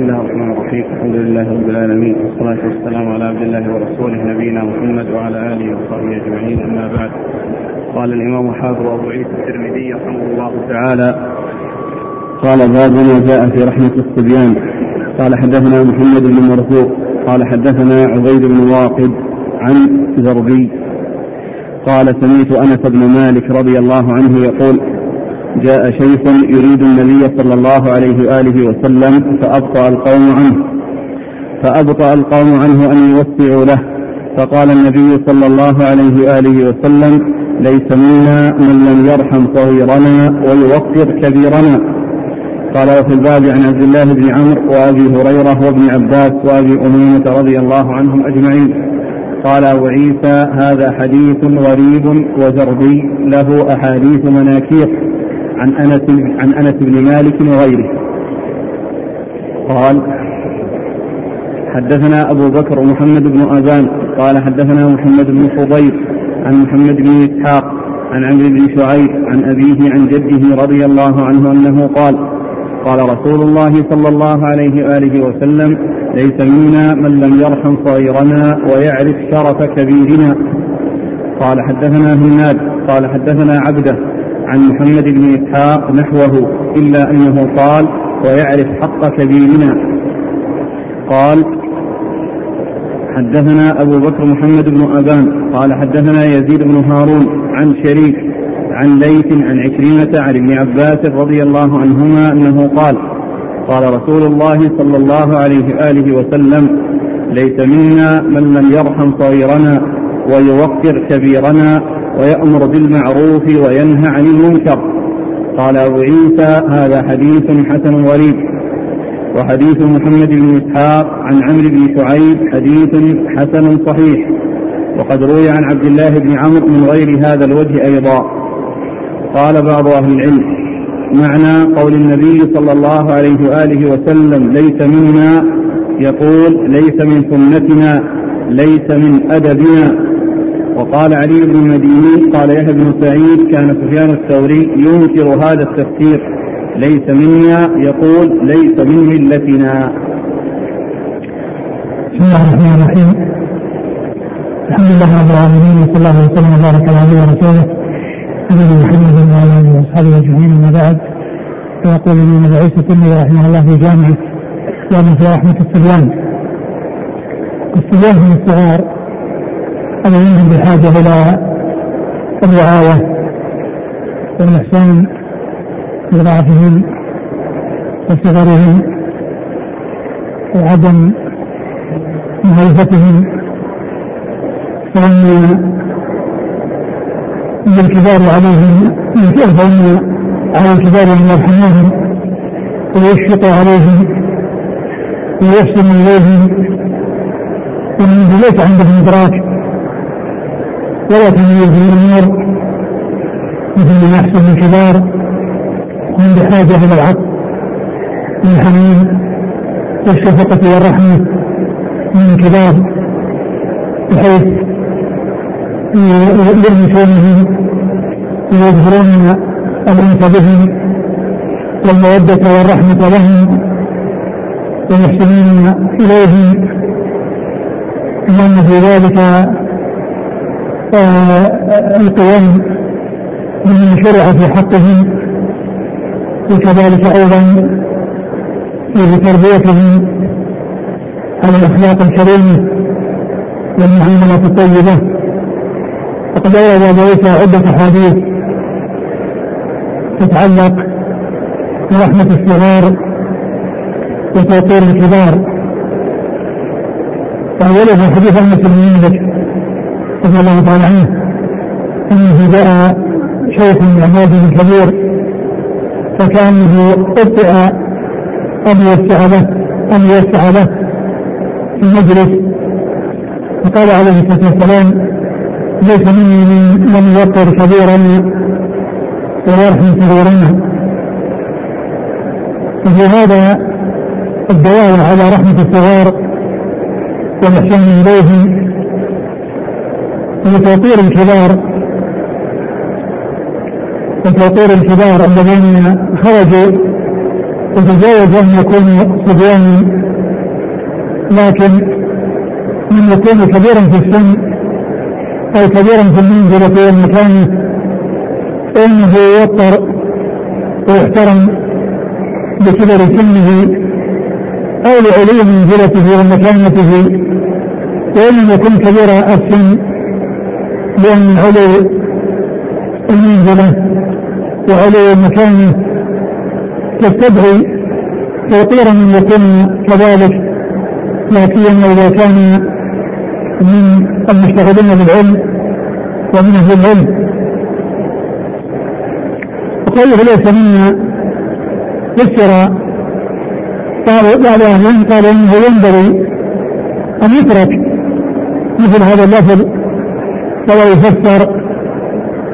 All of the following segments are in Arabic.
بسم الله الرحمن الرحيم. الحمد لله رب العالمين. والصلاة والسلام على عبد الله ورسوله نبينا محمد وعلى آله وصحبه أجمعين. أما بعد. قال الإمام حافظ أبو عيسى الترمذي رحمه الله تعالى قال باب ما جاء في رحمة الصبيان. قال حدثنا محمد بن مرزوق. قال حدثنا عبيد بن واقد عن زربي. قال سمعت أنس بن مالك رضي الله عنه يقول جاء شيخ يريد النبي صلى الله عليه وآله وسلم فأبطأ القوم عنه. فأبطأ القوم عنه أن يوسعوا له. فقال النبي صلى الله عليه وآله وسلم ليس منا من لم يرحم صغيرنا ويوقر كبيرنا. قال وفي الباب عن عبد الله بن عمرو وأبي هريرة وابن عباس وأبي اميمه رضي الله عنهم أجمعين. قال أبو عيسى هذا حديث غريب وزربي له أحاديث مناكير. عن أنس عن أنس بن مالك وغيره. قال حدثنا أبو بكر محمد بن ابان قال حدثنا محمد بن فضيل عن محمد بن إسحاق عن عمرو بن شعيب عن أبيه عن جده رضي الله عنه أنه قال قال رسول الله صلى الله عليه وآله وسلم ليس منا من لم يرحم صغيرنا ويعرف شرف كبيرنا. قال حدثنا هناد. قال حدثنا عبده. عن محمد بن إسحاق نحوه إلا أنه قال ويعرف حق كبيرنا. قال حدثنا أبو بكر محمد بن أبان. قال حدثنا يزيد بن هارون عن شريك عن ليث عن عكرمة عن ابن عباس رضي الله عنهما أنه قال قال رسول الله صلى الله عليه وآله وسلم ليس منا من لم يرحم صغيرنا ويوقر كبيرنا ويأمر بالمعروف وينهى عن المنكر. قال أبو عيسى هذا حديث حسن غريب. وحديث محمد بن إسحاق عن عمرو بن شعيب حديث حسن صحيح. وقد روي عن عبد الله بن عمرو من غير هذا الوجه أيضا. قال بعض أهل العلم معنى قول النبي صلى الله عليه وآله وسلم ليس منا يقول ليس من سنتنا ليس من أدبنا. وقال علي بن المديني قال يحيى بن سعيد كان سفيان الثوري ينكر هذا التفسير. ليس منا يقول ليس من ملتنا. بسم الله الرحمن الرحيم. الحمد لله رب العالمين وصلى الله وسلم وبارك على نبينا ورسوله نبينا محمد وعلى آله وأصحابه أجمعين أما بعد. فيقول الامام عيسى الترمذي رحمه الله في جامعة ومن في رحمة الصبيان الصبيان من الصغار منهم بحاجة إلى الرعاية والإحسان لضعفهم وصغرهم وعدم معرفتهم فإن الكبار عليهم فإن على الكبار أن يرحموهم ويشفقوا عليهم ويحسن إليهم. ومن ليس عندهم إدراك ولا تمييز الأمور مثل ما يحصل الكبار هم بحاجة إلى العطف والحنين والشفقه والرحمة من الكبار بحيث يلمسونهم ويظهرون الانس بهم والمودة والرحمة لهم ويحسنون إليهم لأن في ذلك القيام بمن شرع في حقهم وكذلك أيضا في تربيتهم على الأخلاق الكريمة والمعامله الطيبة. وقد أورد ابو عيسى عدة أحاديث تتعلق برحمة الصغار وتوقير الكبار. واولها حديث بن مالك رضي الله تعالى عنه انه جاء شيخ من عباده كبير فكأنه ابطئ أن يوسع له أن يوسع له في المجلس. فقال عليه الصلاة والسلام ليس مني من من يوقر كبيرا ويرحم صغيرنا ففي هذا الدلالة على رحمة الصغار والإحسان إليهم وتوقير الكبار وتوقير الكبار الذين خرجوا. يتجاوز أن يكون صبيانا لكن من يكون كبيرا في السن أو كبيرا في المنزلة والمكانة فإنه يوقر ويحترم بكبر سنه أو لعلو منزلته ومكانته وإن لم يكن كبير السن لأن علو المنزلة وعلو المكانة تستدعي توقير من يكون كذلك لا سيما إذا كان من المشتغلين بالعلم ومن أهل العلم. وقوله ليس منا فسر بعض أهل العلم قال إنه ينبغي أن يترك مثل هذا اللفظ ولا يفسر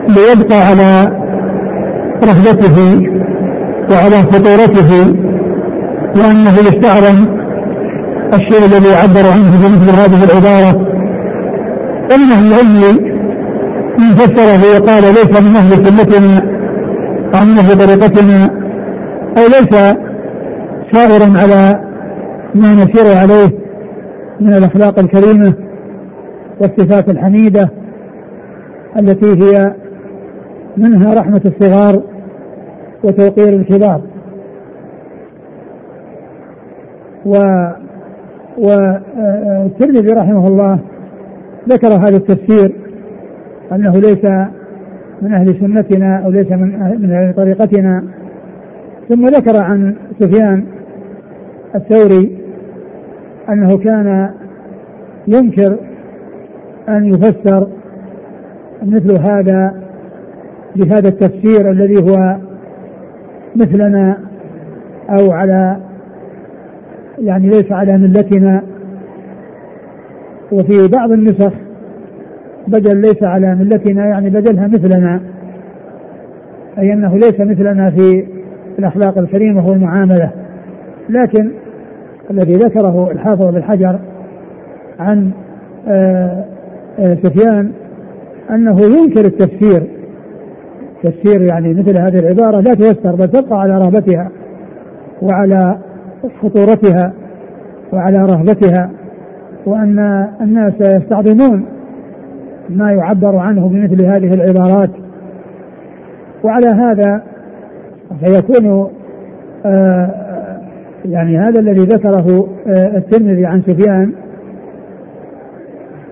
ليبقى على رهبته وعلى خطورته وأنه يستعظم الشيء الذي يعبر عنه بمثل هذه العبارة. ومن أهل العلم من فسره وقال ليس من أهل سنتنا ومن أهل طريقتنا أو ليس سائرا على ما نسير عليه من الأخلاق الكريمة والصفات الحميدة التي هي منها رحمة الصغار وتوقير الكبار. و والترمذي رحمه الله ذكر هذا التفسير أنه ليس من أهل سنتنا أو ليس من من أهل طريقتنا. ثم ذكر عن سفيان الثوري أنه كان ينكر أن يفسر مثل هذا بهذا التفسير الذي هو مثلنا أو على يعني ليس على ملتنا. وفي بعض النسخ بدل ليس على ملتنا يعني بدلها مثلنا أي أنه ليس مثلنا في الأخلاق الكريمة والمعاملة. لكن الذي ذكره الحافظ بن حجر عن آه، آه، سفيان أنه ينكر التفسير. تفسير يعني مثل هذه العبارة لا تفسر بل تبقى على رهبتها وعلى خطورتها وعلى رهبتها وأن الناس يستعظمون ما يعبر عنه بمثل هذه العبارات. وعلى هذا فيكون آه يعني هذا الذي ذكره آه الترمذي عن سفيان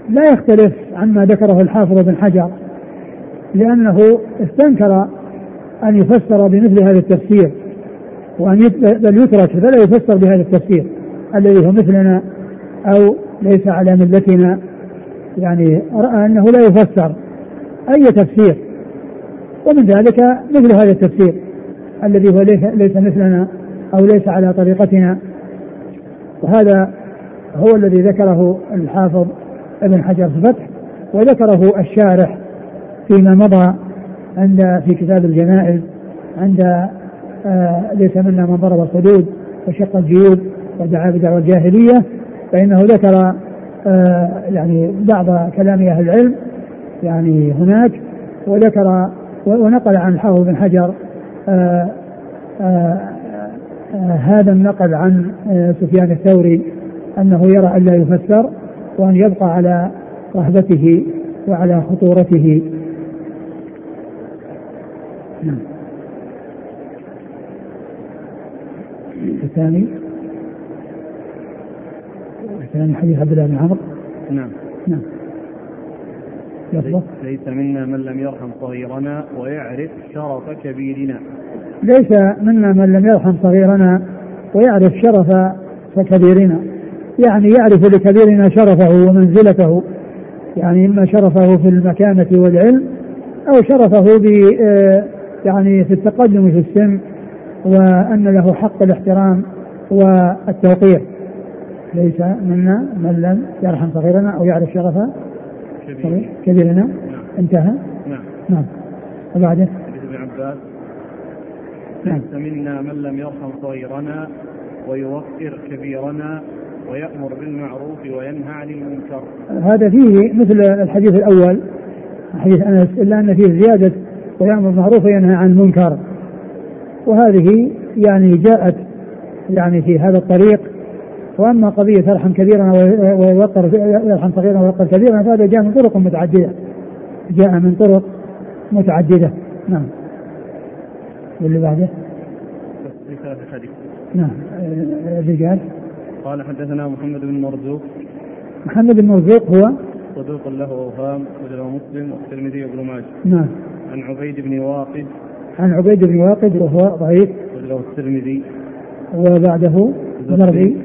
لا يختلف عما ذكره الحافظ بن حجر لأنه استنكر أن يفسر بمثل هذا التفسير وأن بل يترك فلا يفسر بهذا التفسير الذي هو مثلنا أو ليس على ملتنا. يعني رأى أنه لا يفسر أي تفسير ومن ذلك مثل هذا التفسير الذي هو ليس مثلنا أو ليس على طريقتنا. وهذا هو الذي ذكره الحافظ ابن حجر في الفتح وذكره الشارح فيما مضى عند في كتاب الجنائز عند آه ليس منا من ضرب الحدود وشق الجيوب ودعا بدعوى الجاهلية فإنه ذكر آه يعني بعض كلام أهل العلم يعني هناك وذكر ونقل عن الحافظ بن حجر آه هذا النقل عن سفيان الثوري أنه يرى أن لا يفسر وان يبقى على رهبته وعلى خطورته. نعم. الثاني. الثاني حديث عبد الله بن عمرو. نعم. نعم. ليس منا من لم يرحم صغيرنا ويعرف شرف كبيرنا. ليس منا من لم يرحم صغيرنا ويعرف شرف كبيرنا. يعني يعرف لكبيرنا شرفه ومنزلته يعني اما شرفه في المكانة والعلم أو شرفه ب يعني في التقدم في السن وأن له حق الاحترام والتوقير ليس منا من لم يرحم صغيرنا أو يعرف شرف كبير. كبيرنا. نعم. انتهى؟ نعم. نعم. وبعده؟ حديث ابن عباس. نعم. ليس منا من لم يرحم صغيرنا ويوقر كبيرنا ويأمر بالمعروف وينهى عن المنكر. هذا فيه مثل الحديث الأول حديث أنس إلا أن فيه زيادة ويأمر بالمعروف وينهى عن المنكر. وهذه يعني جاءت يعني في هذا الطريق. وأما قضية يرحم كبيرا ويوقر يرحم صغيرا ويوقر كبيرا فهذا جاء من طرق متعددة. جاء من طرق متعددة. نعم. واللي بعده؟ نعم. الرجال؟ قال حدثنا محمد بن مرزوق. محمد بن مرزوق هو؟ صدوق له أوهام وجله مسلم والترمذي وابن ماجه. نعم. عن عبيد بن واقد. عن عبيد بن واقد وهو ضعيف. وجله الترمذي. وبعده زربي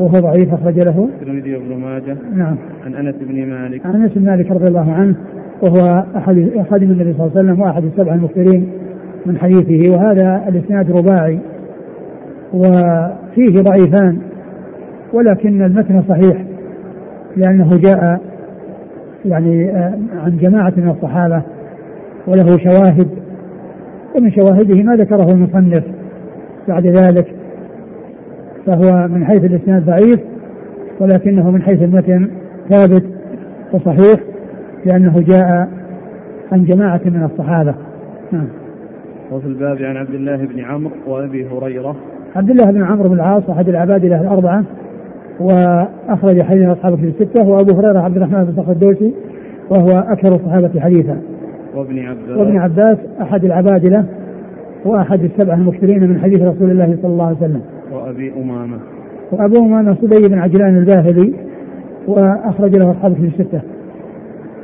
وهو ضعيف أخرج له. الترمذي وابن ماجه. نعم. عن أنس بن مالك. عن أنس بن مالك رضي الله عنه وهو أحد خادم النبي صلى الله عليه وسلم وأحد السبع المكثرين من حديثه وهذا الإسناد رباعي وفيه ضعيفان. ولكن المتن صحيح لأنه جاء يعني آه، عن جماعة من الصحابة وله شواهد ومن شواهده ما ذكره المصنف بعد ذلك فهو من حيث الإسناد ضعيف ولكنه من حيث المتن ثابت وصحيح لأنه جاء عن جماعة من الصحابة. نعم. وفي الباب عن عبد الله بن عمرو وأبي هريرة. عبد الله بن عمرو بن العاص أحد العبادلة الأربعة وأخرج حديث أصحابه في الستة وأبو هريرة عبد الرحمن بن صخر الدوسي وهو أكثر الصحابة حديثا. وابن عباس وابن عباس أحد العبادلة وأحد السبعة المكثرين من حديث رسول الله صلى الله عليه وسلم. وأبي أمامة. وأبو أمامة صدي بن عجلان الباهلي وأخرج له أصحابه في الستة.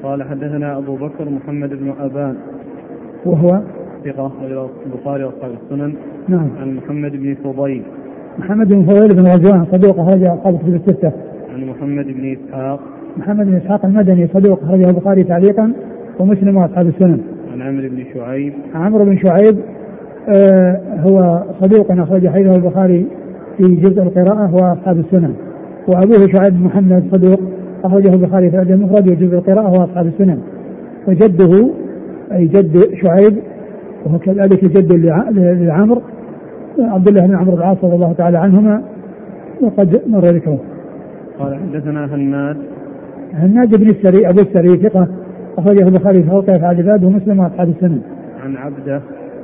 قال حدثنا أبو بكر محمد بن أبان. وهو؟ أخرج البخاري وأصحاب السنن. نعم. عن محمد بن فضيل. محمد بن فضيل بن غزوان صدوق أخرج أصحابه في الستة. عن محمد بن إسحاق. محمد بن إسحاق المدني صدوق أخرجه البخاري تعليقا ومسلم وأصحاب السنن. عن عمرو بن شعيب. عمرو بن شعيب آه هو صدوق أخرج حديثه البخاري في جزء القراءة وأصحاب السنن. وأبوه شعيب محمد صدوق أخرجه البخاري في الأدب المفرد وجزء القراءة وأصحاب السنن. وجده أي جد شعيب وهو كذلك جد لعمر عبد الله بن عمرو العاص رضي الله تعالى عنهما وقد مر ذكره. قال حدثنا هناد هناد بن السري أبو السري ثقة أخرجه البخاري في خلق افعال العباد ومسلم وأصحاب السنن. عن عبده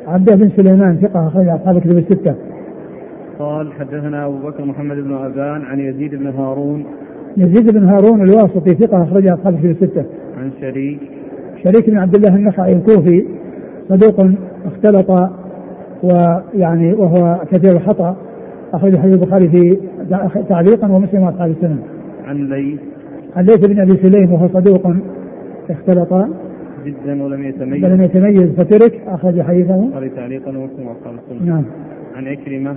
عبده بن سليمان ثقة اخرج أصحاب الكتب الستة. قال حدثنا أبو بكر محمد بن ابان عن يزيد بن هارون يزيد بن هارون الواسطي ثقة اخرج أصحاب الكتب الستة. عن شريك شريك بن عبد الله النخعي الكوفي صدوق اختلط ويعني وهو كثير الخطأ اخرج حديث البخاري في تعليقا ومسلم وأصحاب السنن. عن ليث عن ليث بن أبي سليم وهو صدوق اختلط جدا ولم يتميز ولم يتميز فترك أخرج حديثه. البخاري تعليقا ومسلم وأصحاب السنن. نعم. عن عكرمة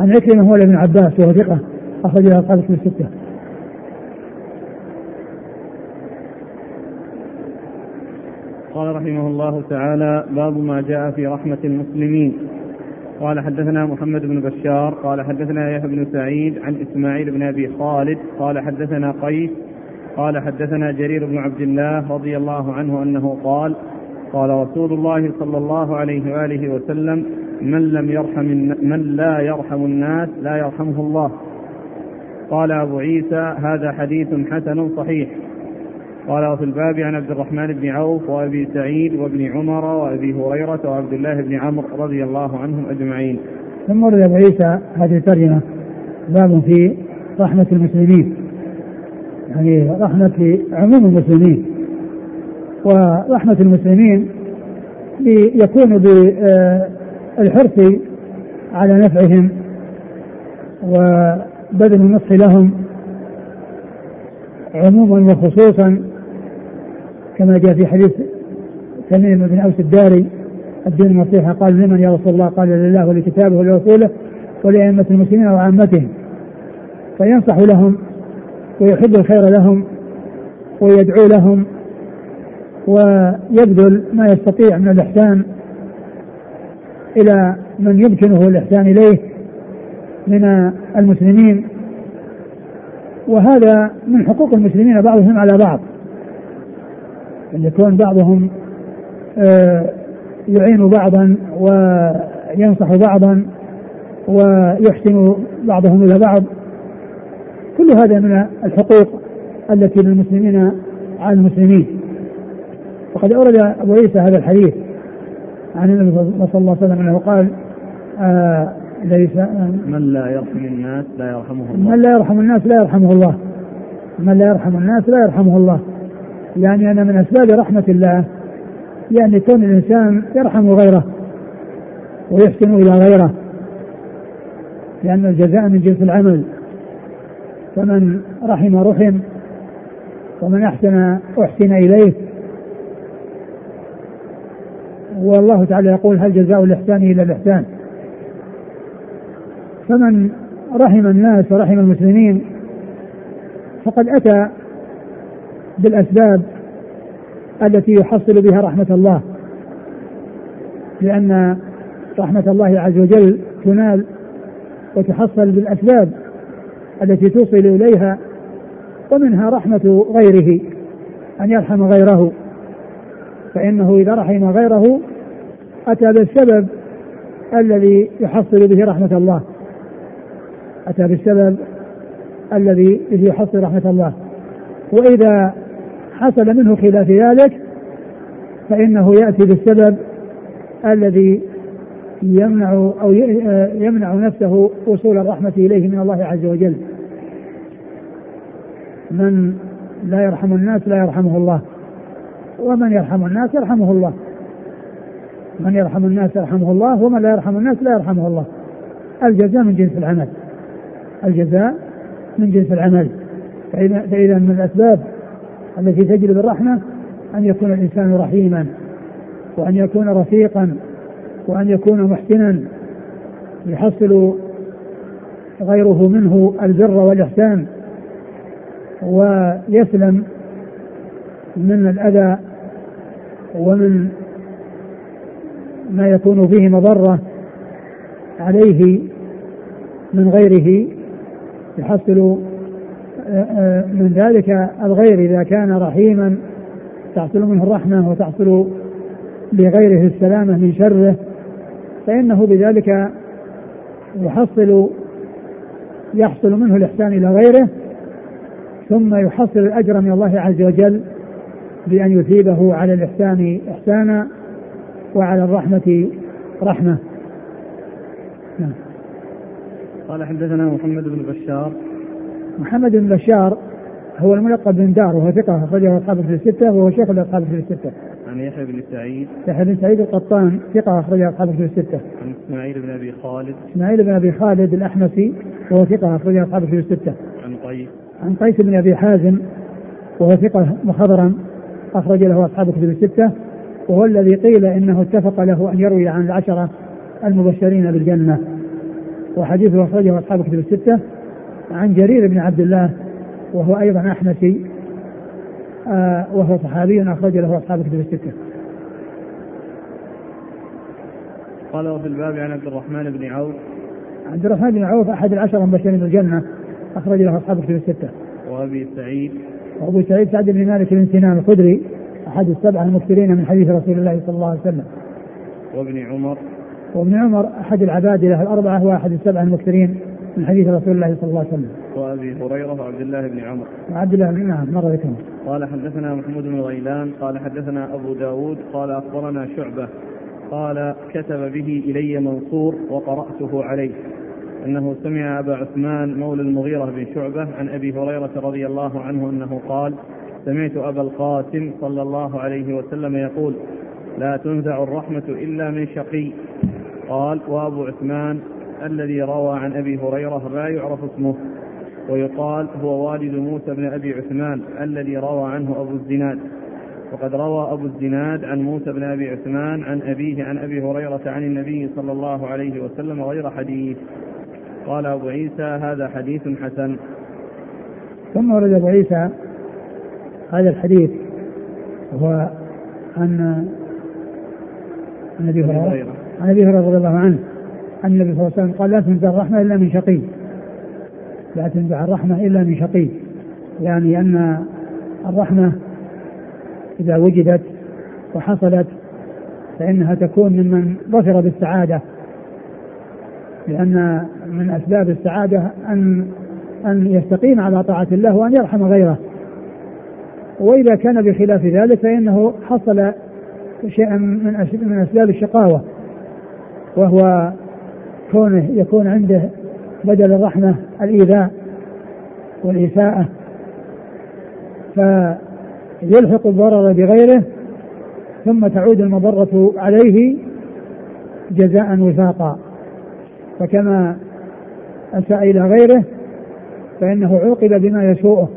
عن عكرمة هو ابن عباس وهو ثقة اخرج له اصحاب الستة. قال رحمه الله تعالى باب ما جاء في رحمة المسلمين. قال حدثنا محمد بن بشار قال حدثنا يحيى بن سعيد عن إسماعيل بن أبي خالد قال حدثنا قيس قال حدثنا جرير بن عبد الله رضي الله عنه أنه قال قال رسول الله صلى الله عليه وآله وسلم من لم يرحم من لا يرحم الناس لا يرحمه الله. قال أبو عيسى هذا حديث حسن صحيح. قال وفي الباب عن عبد الرحمن بن عوف وأبي سعيد وابن عمر وأبي هريرة وعبد الله بن عمرو رضي الله عنهم أجمعين. ثم ورد أبو عيسى هذه الترجمة باب في رحمة المسلمين. يعني رحمة عموم المسلمين. ورحمة المسلمين يكون بالحرص على نفعهم وبذل النصح لهم عموما وخصوصا كما جاء في حديث تميم بن أوس الداري الدين النصيحة قال لمن يا رسول الله؟ قال لله ولكتابه ولرسوله ولأئمة المسلمين وعامتهم. فينصح لهم ويحب الخير لهم ويدعو لهم ويبذل ما يستطيع من الإحسان إلى من يمكنه الإحسان إليه من المسلمين. وهذا من حقوق المسلمين بعضهم على بعض. أن يكون بعضهم آه، يعين بعضا وينصح بعضا ويحسن بعضهم إلى بعض. كل هذا من الحقوق التي للمسلمين على المسلمين. وقد أورد أبو عيسى هذا الحديث عن النبي صلى الله عليه وسلم أنه قال آه ليس من لا يرحم الناس لا يرحمه الله. من لا يرحم الناس لا يرحمه الله. من لا يرحم الناس لا يرحمه الله. يعني أنا من أسباب رحمة الله يعني كون الإنسان يرحم غيره ويحسن إلى غيره لأن الجزاء من جنس العمل. فمن رحم رحم ومن أحسن أحسن إليه. والله تعالى يقول هل جزاء الإحسان إلا الإحسان. فمن رحم الناس ورحم المسلمين فقد أتى بالأسباب التي يحصل بها رحمة الله لأن رحمة الله عز وجل تنال وتحصل بالأسباب التي توصل إليها ومنها رحمة غيره أن يرحم غيره. فإنه إذا رحم غيره أتى بالسبب الذي يحصل به رحمة الله. أتى بالسبب الذي به يحصل رحمة الله. وإذا حصل منه خلاف ذلك فإنه يأتي بالسبب الذي يمنع أو يمنع نفسه وصول الرحمة إليه من الله عز وجل. من لا يرحم الناس لا يرحمه الله ومن يرحم الناس يرحمه الله. من يرحم الناس يرحمه الله ومن لا يرحم الناس لا يرحمه الله. الجزاء من جنس العمل. الجزاء من جنس العمل. فإذا من الأسباب التي تجلب الرحمة أن يكون الإنسان رحيما وأن يكون رفيقا وأن يكون محسنا يحصل غيره منه البر والإحسان ويسلم من الأذى ومن ما يكون فيه مضرة عليه من غيره يحصل من ذلك الغير إذا كان رحيما تحصل منه الرحمة وتحصل لغيره السلامة من شره فإنه بذلك يحصل يحصل منه الإحسان إلى غيره ثم يحصل الأجر من الله عز وجل بأن يثيبه على الإحسان إحسانا وعلى الرحمة رحمة نعم. قال حدثنا محمد بن بشار محمد بن بشار هو الملقب بن دار وهو ثقة أخرجه أصحاب في الستة وهو شيخ الأصحاب في الستة. عن يحيى بن سعيد. يحيى بن سعيد القطان ثقة أخرجه أصحاب في الستة. عن إسماعيل بن أبي خالد. إسماعيل بن أبي خالد الأحمسي وهو ثقة أخرجه أصحاب في الستة. عن قيس. عن قيس بن أبي حازم وهو ثقة مخضرا أخرج له أصحاب كتب الستة وهو الذي قيل إنه اتفق له أن يروي عن العشرة المبشرين بالجنة وحديثه أخرجه أصحاب كتب الستة عن جرير بن عبد الله وهو أيضا أحمسي آه وهو صحابي أخرج له أصحاب كتب الستة. قال وفي الباب عن عبد الرحمن بن عوف. عبد الرحمن بن عوف أحد العشرة المبشرين بالجنة أخرج له أصحاب كتب الستة. وأبي سعيد. وأبو سعيد سعد بن مالك بن سنان الخدري أحد السبعة المكثرين من حديث رسول الله صلى الله عليه وسلم. وابن عمر. وابن عمر أحد العبادلة الأربعة وأحد السبعة المكثرين. من حديث رسول الله صلى الله عليه وسلم. وأبي هريرة وعبد الله بن عمر. وعبد الله بن نعم مر ذكره. قال حدثنا محمود بن غيلان قال حدثنا أبو داود قال أخبرنا شعبة قال كتب به إلي منصور وقرأته عليه أنه سمع أبا عثمان مولى المغيرة بن شعبة عن أبي هريرة رضي الله عنه أنه قال سمعت أبا القاسم صلى الله عليه وسلم يقول لا تنزع الرحمة إلا من شقي قال وأبو عثمان الذي روى عن أبي هريرة لا يعرف اسمه ويقال هو والد موسى بن أبي عثمان الذي روى عنه أبو الزناد. وقد روى أبو الزناد عن موسى بن أبي عثمان عن أبيه عن أبي هريرة عن النبي صلى الله عليه وسلم غير حديث. قال أبو عيسى هذا حديث حسن. ثم ورد أبو عيسى هذا الحديث وهو عن عن أبي هريرة عن أبي هريرة رضي الله عنه. أن النبي صلى الله عليه وسلم قال لا تنزع الرحمة إلا من شقي. لا تنزع الرحمة إلا من شقي. يعني أن الرحمة إذا وجدت وحصلت فإنها تكون ممن ظفر بالسعادة. لأن من أسباب السعادة أن أن يستقيم على طاعة الله وأن يرحم غيره. وإذا كان بخلاف ذلك فإنه حصل شيئا من أسباب الشقاوة وهو كونه يكون عنده بدل الرحمة الإيذاء والإساءة فيلحق الضرر بغيره ثم تعود المضرة عليه جزاء وفاقا. فكما أساء إلى غيره فإنه عوقب بما يسوءه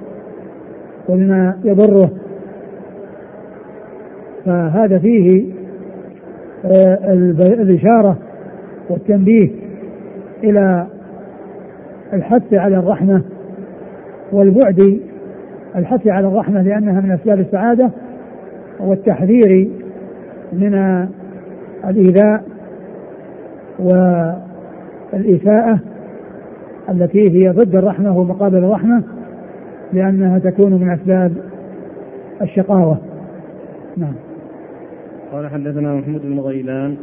وبما يضره. فهذا فيه آه، الإشارة والتنبيه إلى الحث على الرحمة والبعد الحث على الرحمة لأنها من أسباب السعادة والتحذير من الإيذاء والإساءة التي هي ضد الرحمة ومقابل الرحمة لأنها تكون من أسباب الشقاوة. نعم. قال حدثنا محمود بن غيلان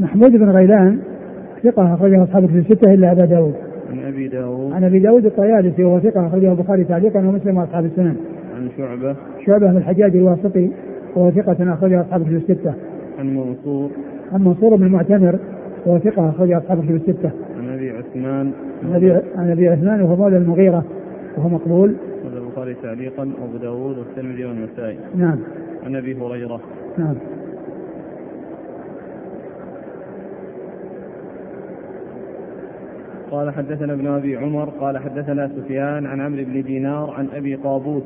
محمود بن غيلان ثقة أخرجه أصحاب في الستة إلا أبا داود. عن أبي داود. عن أبي داود الطيالسي وهو ثقة أخرجه البخاري تعليقا ومسلم وأصحاب السنن. عن شعبة. شعبة بن الحجاج الواسطي وهو ثقة أخرجه أصحاب في الستة. عن منصور. عن منصور بن المعتمر وهو ثقة أخرجه أصحاب في الستة. عن أبي عثمان. عن أبي عن أبي عثمان وهو مولى المغيرة وهو مقبول. البخاري تعليقا وأبو داود والترمذي والنسائي. نعم. عن أبي هريرة. نعم. قال حدثنا ابن أبي عمر قال حدثنا سفيان عن عمرو بن دينار عن أبي قابوس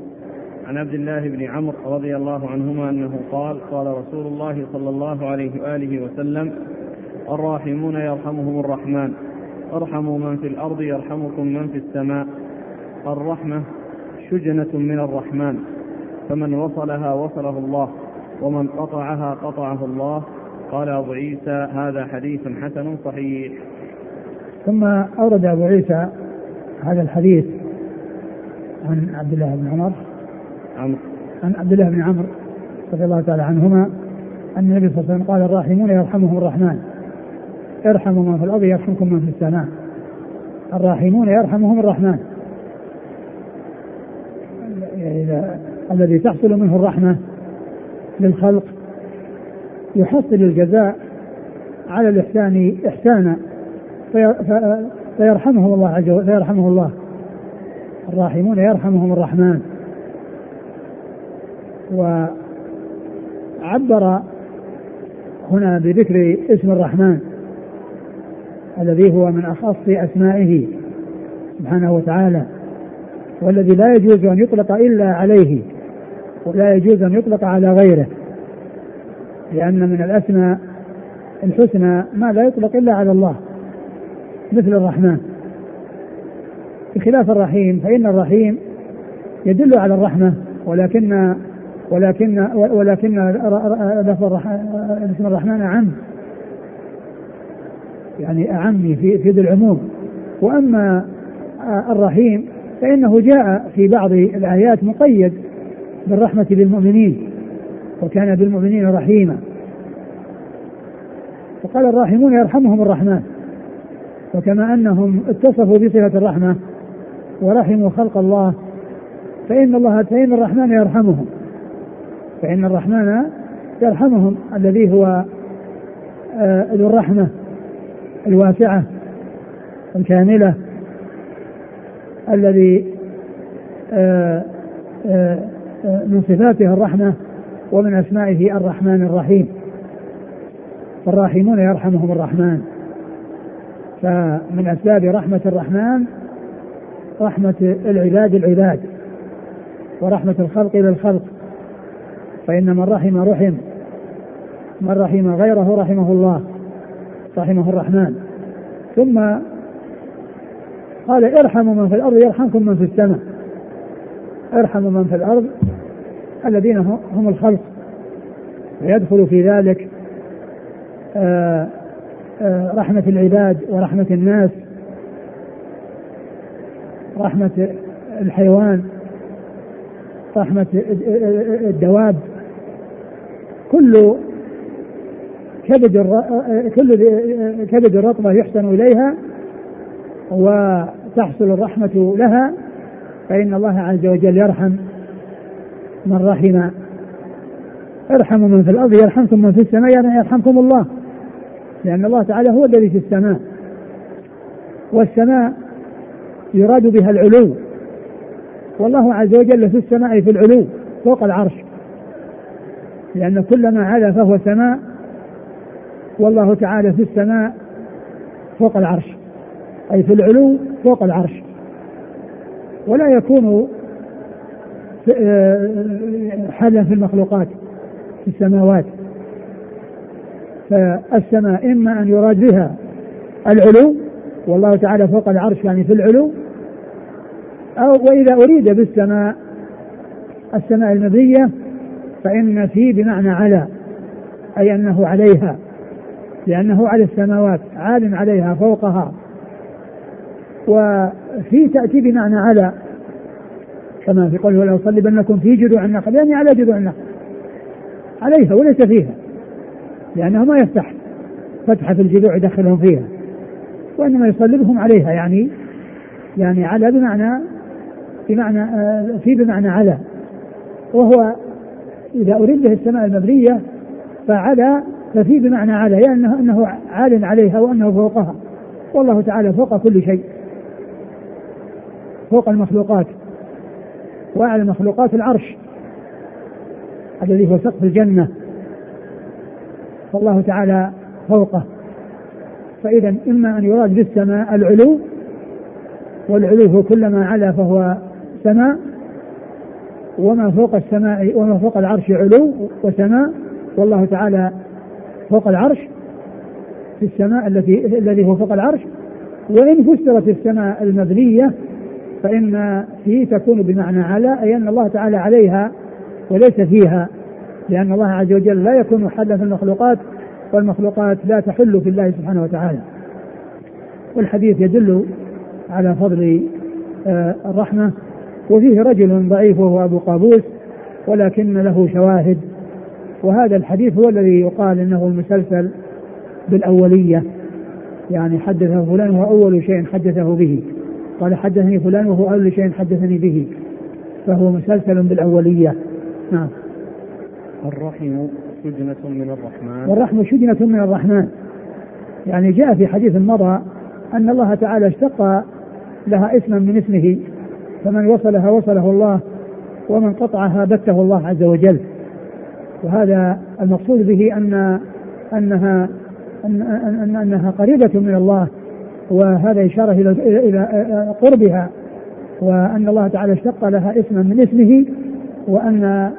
عن عبد الله بن عمرو رضي الله عنهما أنه قال قال رسول الله صلى الله عليه وآله وسلم الراحمون يرحمهم الرحمن ارحموا من في الأرض يرحمكم من في السماء. الرحمة شجنة من الرحمن فمن وصلها وصله الله ومن قطعها قطعه الله. قال أبو عيسى هذا حديث حسن صحيح. ثم أورد أبو عيسى هذا الحديث عن عبد الله بن عمر. عمرو عن عبد الله بن عمرو رضي الله تعالى عنهما أن النبي صلى الله عليه وسلم قال الراحمون يرحمهم الرحمن. ارحموا من في الأرض يرحمكم من في السماء. الراحمون يرحمهم الرحمن. الذي تحصل منه الرحمة للخلق يحصل الجزاء على الإحسان إحسانا. فيرحمهم الله عز وجل فيرحمه الله. الراحمون يرحمهم الرحمن. وعبر هنا بذكر اسم الرحمن الذي هو من أخص أسمائه سبحانه وتعالى والذي لا يجوز أن يطلق إلا عليه ولا يجوز أن يطلق على غيره لأن من الأسماء الحسنى ما لا يطلق إلا على الله. مثل الرحمن. بخلاف الرحيم فإن الرحيم يدل على الرحمة ولكن ولكن ولكن لفظ اسم الرحمن أعم. يعني أعم في في ذي العموم. وأما الرحيم فإنه جاء في بعض الآيات مقيد بالرحمة بالمؤمنين وكان بالمؤمنين رحيما. فقال الراحمون يرحمهم الرحمن. وكما أنهم اتصفوا بصفة الرحمة ورحموا خلق الله فإن الله فإن الرحمن يرحمهم. فإن الرحمن يرحمهم الذي هو آه، ذو الرحمة الواسعة الكاملة الذي آه، آه، من صفاته الرحمة ومن أسمائه الرحمن الرحيم. فالراحمون يرحمهم الرحمن. فمن أسباب رحمة الرحمن رحمة العباد العباد ورحمة الخلق للخلق. فإن من رحم رحم من رحم غيره رحمه الله رحمه الرحمن. ثم قال ارحموا من في الأرض يرحمكم من في السماء. ارحموا من في الأرض الذين هم الخلق. ويدخل في ذلك آه رحمة العباد ورحمة الناس رحمة الحيوان رحمة الدواب كل كبد كل كبد الرطبة يحسن إليها وتحصل الرحمة لها فإن الله عز وجل يرحم من رحم. ارحموا من في الأرض يرحمكم من في السماء يعني يرحمكم الله. لأن الله تعالى هو الذي في السماء والسماء يراد بها العلو. والله عز وجل في السماء في العلو فوق العرش. لأن كل ما علا فهو سماء والله تعالى في السماء فوق العرش. أي في العلو فوق العرش. ولا يكون آه، حلا في المخلوقات في السماوات. فالسماء إما أن يراد بها العلو والله تعالى فوق العرش يعني في العلو أو وإذا أريد بالسماء السماء المبنية فإن في بمعنى على أي أنه عليها لأنه على السماوات عال عليها فوقها. وفي تأتي بمعنى على كما في قوله ولا أصلبنكم في جذوع النخل. يعني على جذوع النخل. عليها وليس فيها. لأنه ما يفتح فتحة في الجذوع يدخلهم فيها وإنما يصلبهم عليها يعني يعني على بمعنى بمعنى آه، في بمعنى على وهو إذا أريد به السماء المبنية فعلى ففي بمعنى على يعني أنه, أنه عال عليها وأنه فوقها والله تعالى فوق كل شيء فوق المخلوقات وأعلى المخلوقات العرش الذي هو سقف الجنة. فالله تعالى فوقه. فإذا إما أن يراد بالسماء العلو والعلو هو كل ما علا فهو سماء وما فوق السماء وما فوق العرش علو وسماء والله تعالى فوق العرش في السماء التي الذي هو فوق العرش. وإن فسرت السماء المبنية فإن فيه تكون بمعنى على أي أن الله تعالى عليها وليس فيها لأن الله عز وجل لا يكون حلا في المخلوقات والمخلوقات لا تحل في الله سبحانه وتعالى. والحديث يدل على فضل آه، الرحمة وفيه رجل ضعيف وهو أبو قابوس ولكن له شواهد. وهذا الحديث هو الذي يقال إنه المسلسل بالأولية. يعني حدثه فلان وهو أول شيء حدثه به. قال حدثني فلان وهو أول شيء حدثني به. فهو مسلسل بالأولية. نعم. الرحم شجنة من الرحمن. والرحم شجنة من الرحمن. يعني جاء في حديث مضى أن الله تعالى اشتق لها اسما من اسمه فمن وصلها وصله الله ومن قطعها بته الله عز وجل. وهذا المقصود به أن أنها أن أن أنها قريبة من الله وهذا إشارة إلى إلى قربها وأن الله تعالى اشتق لها اسما من اسمه وأن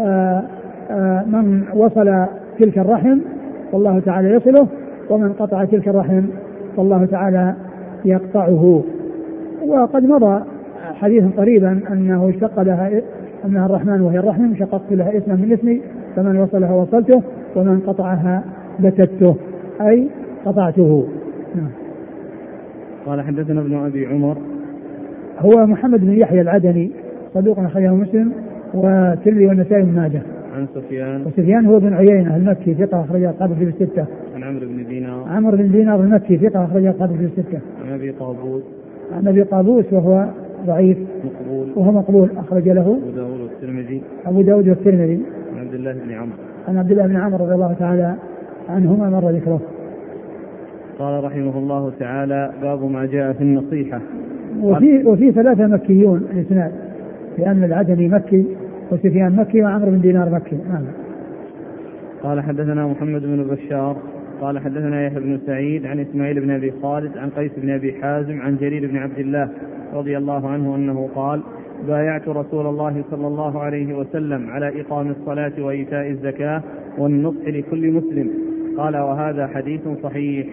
آه، من وصل تلك الرحم والله تعالى يصله ومن قطع تلك الرحم فالله تعالى يقطعه. وقد مضى حديث قريبا أنه اشتق لها أنها الرحمن وهي الرحم شققت لها اسما من اسمي فمن وصلها وصلته ومن قطعها بتته أي قطعته. نعم. قال حدثنا ابن أبي عمر. هو محمد بن يحيى العدني صدوق أخرجه مسلم والترمذي والنسائي بن ماجه. عن سفيان وسفيان هو بن عيينة المكي ثقة أخرج أصحابه في الستة. عن عمرو بن دينار. عمرو بن دينار المكي ثقة أخرج أصحابه في الستة. عن أبي قابوس. عن أبي قابوس وهو ضعيف. مقبول. وهو مقبول أخرج له. أبو داود والترمذي. أبو داود والترمذي. عن عبد الله بن عمرو. عن عبد الله بن عمرو رضي الله تعالى عنهما مر ذكره. قال رحمه الله تعالى باب ما جاء في النصيحة. وفي وفي ثلاثة مكيون الاثنان لأن العدني مكي وسفيان مكي وعمرو بن دينار مكي. نعم. قال حدثنا محمد بن بشار قال حدثنا يحيى بن سعيد عن إسماعيل بن أبي خالد عن قيس بن أبي حازم عن جرير بن عبد الله رضي الله عنه أنه قال بايعت رسول الله صلى الله عليه وسلم على إقام الصلاة وإيتاء الزكاة والنصح لكل مسلم. قال وهذا حديث صحيح.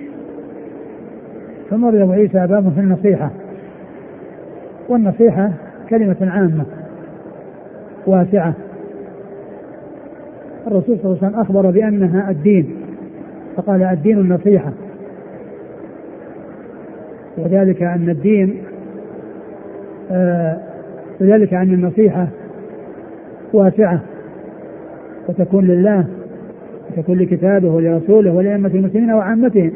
ثم ابو عيسى باب في النصيحة. والنصيحة كلمة عامة. واسعة. الرسول صلى الله عليه وسلم أخبر بأنها الدين فقال الدين النصيحة. وذلك أن الدين آه وذلك أن النصيحة واسعة. وتكون لله وتكون لكتابه ولرسوله ولأئمة المسلمين وعامتهم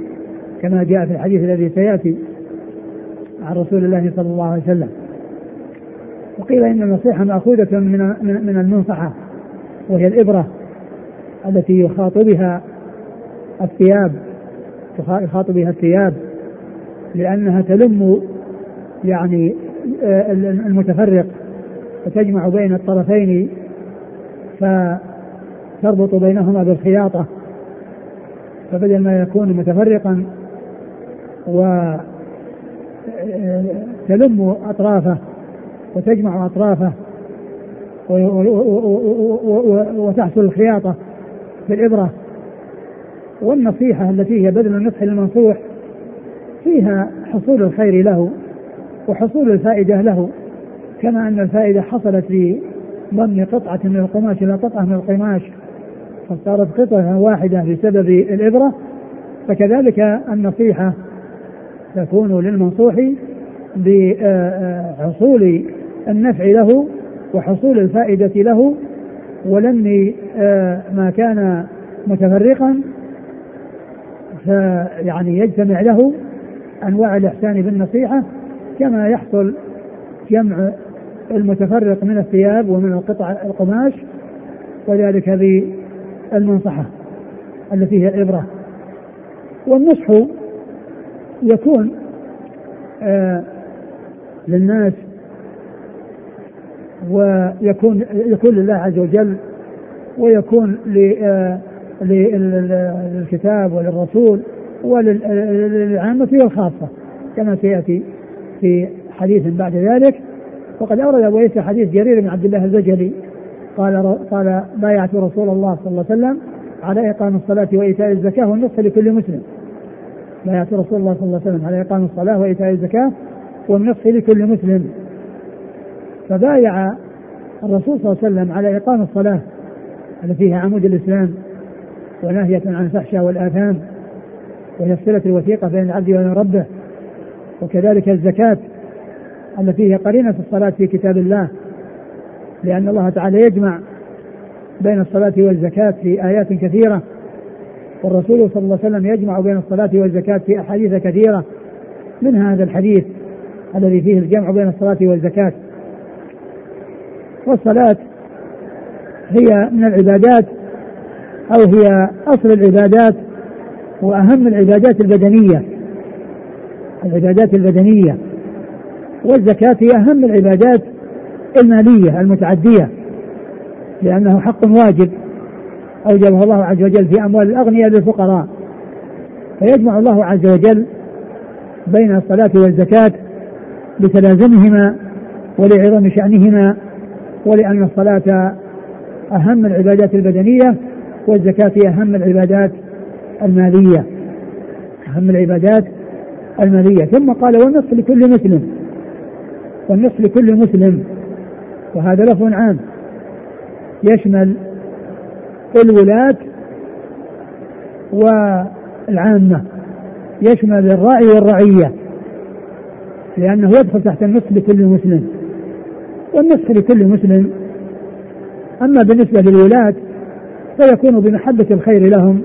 كما جاء في الحديث الذي سيأتي عن رسول الله صلى الله عليه وسلم. وقيل إن النصيحة مأخوذة من من المنصحة وهي الإبرة التي يخاطبها الثياب يخاطب بها الثياب لأنها تلم يعني آه، المتفرق وتجمع بين الطرفين فتربط بينهما بالخياطة فبدل ما يكون متفرقا و آه، تلم أطرافه وتجمع أطرافه وتحصل الخياطة بالإبرة. والنصيحة التي هي بذل النصح للمنصوح فيها حصول الخير له وحصول الفائدة له كما أن الفائدة حصلت في ضم قطعة من القماش إلى قطعة من القماش فصارت قطعة واحدة بسبب الإبرة فكذلك النصيحة تكون للمنصوح بحصول النفع له وحصول الفائدة له ولم ما كان متفرقا فيعني يجتمع له أنواع الإحسان بالنصيحة كما يحصل جمع المتفرق من الثياب ومن القطع القماش وذلك بالمنصحة التي هي الابره والنصح يكون آه للناس ويكون يكون لله عز وجل ويكون آه، للكتاب وللرسول وللعامة والخاصة كما سيأتي في حديث بعد ذلك. وقد أورد أبو عيسى حديث جرير بن عبد الله البجلي قال قال بايعت رسول الله صلى الله عليه وسلم على إقام الصلاة وإيتاء الزكاة والنصح لكل مسلم. بايعت رسول الله صلى الله عليه وسلم على إقام الصلاة وإيتاء الزكاة والنصح لكل مسلم. فبايع الرسول صلى الله عليه وسلم على إقام الصلاة التي هي عمود الإسلام وناهية عن الفحشاء والآثام وهي الصلة الوثيقة بين العبد وبين ربه وكذلك الزكاة التي هي قرينة الصلاة في كتاب الله لأن الله تعالى يجمع بين الصلاة والزكاة في آيات كثيرة والرسول صلى الله عليه وسلم يجمع بين الصلاة والزكاة في أحاديث كثيرة. من هذا الحديث؟ الذي فيه الجمع بين الصلاة والزكاة. والصلاة هي من العبادات أو هي أصل العبادات وأهم العبادات البدنية. العبادات البدنية. والزكاة هي أهم العبادات المالية المتعدية لأنه حق واجب أوجبه الله عز وجل في أموال الأغنياء للفقراء. فيجمع الله عز وجل بين الصلاة والزكاة لتلازمهما ولعظم شأنهما ولأن الصلاة أهم العبادات البدنية والزكاة هي أهم العبادات المالية. أهم العبادات المالية. ثم قال والنصف لكل مسلم. والنصف لكل مسلم. وهذا لفظ عام. يشمل الولاة والعامة. يشمل الراعي والرعية. لأنه يدخل تحت النصف لكل مسلم والنصف لكل مسلم. أما بالنسبة للولاة فيكون بمحبة الخير لهم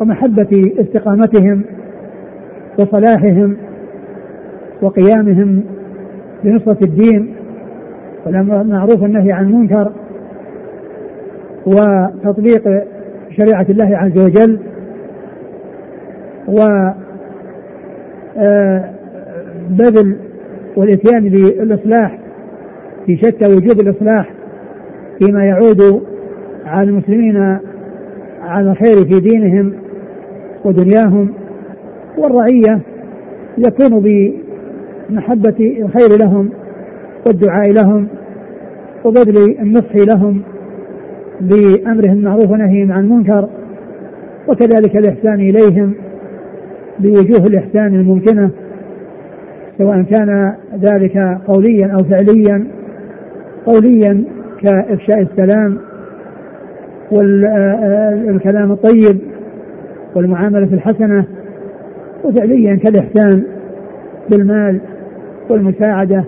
ومحبة استقامتهم وصلاحهم وقيامهم بنصرة الدين والمعروف النهي عن المنكر وتطبيق شريعة الله عز وجل و آه، بذل والإتيان بالإصلاح في شتى وجوب الإصلاح فيما يعود على المسلمين على الخير في دينهم ودنياهم والرعية يكون بمحبة الخير لهم والدعاء لهم وبذل النصح لهم بأمرهم المعروف ونهيهم عن المنكر وكذلك الإحسان إليهم بوجوه الإحسان الممكنة سواء كان ذلك قوليا أو فعليا قوليا كإفشاء السلام والكلام الطيب والمعاملة الحسنة وفعليا كالإحسان بالمال والمساعدة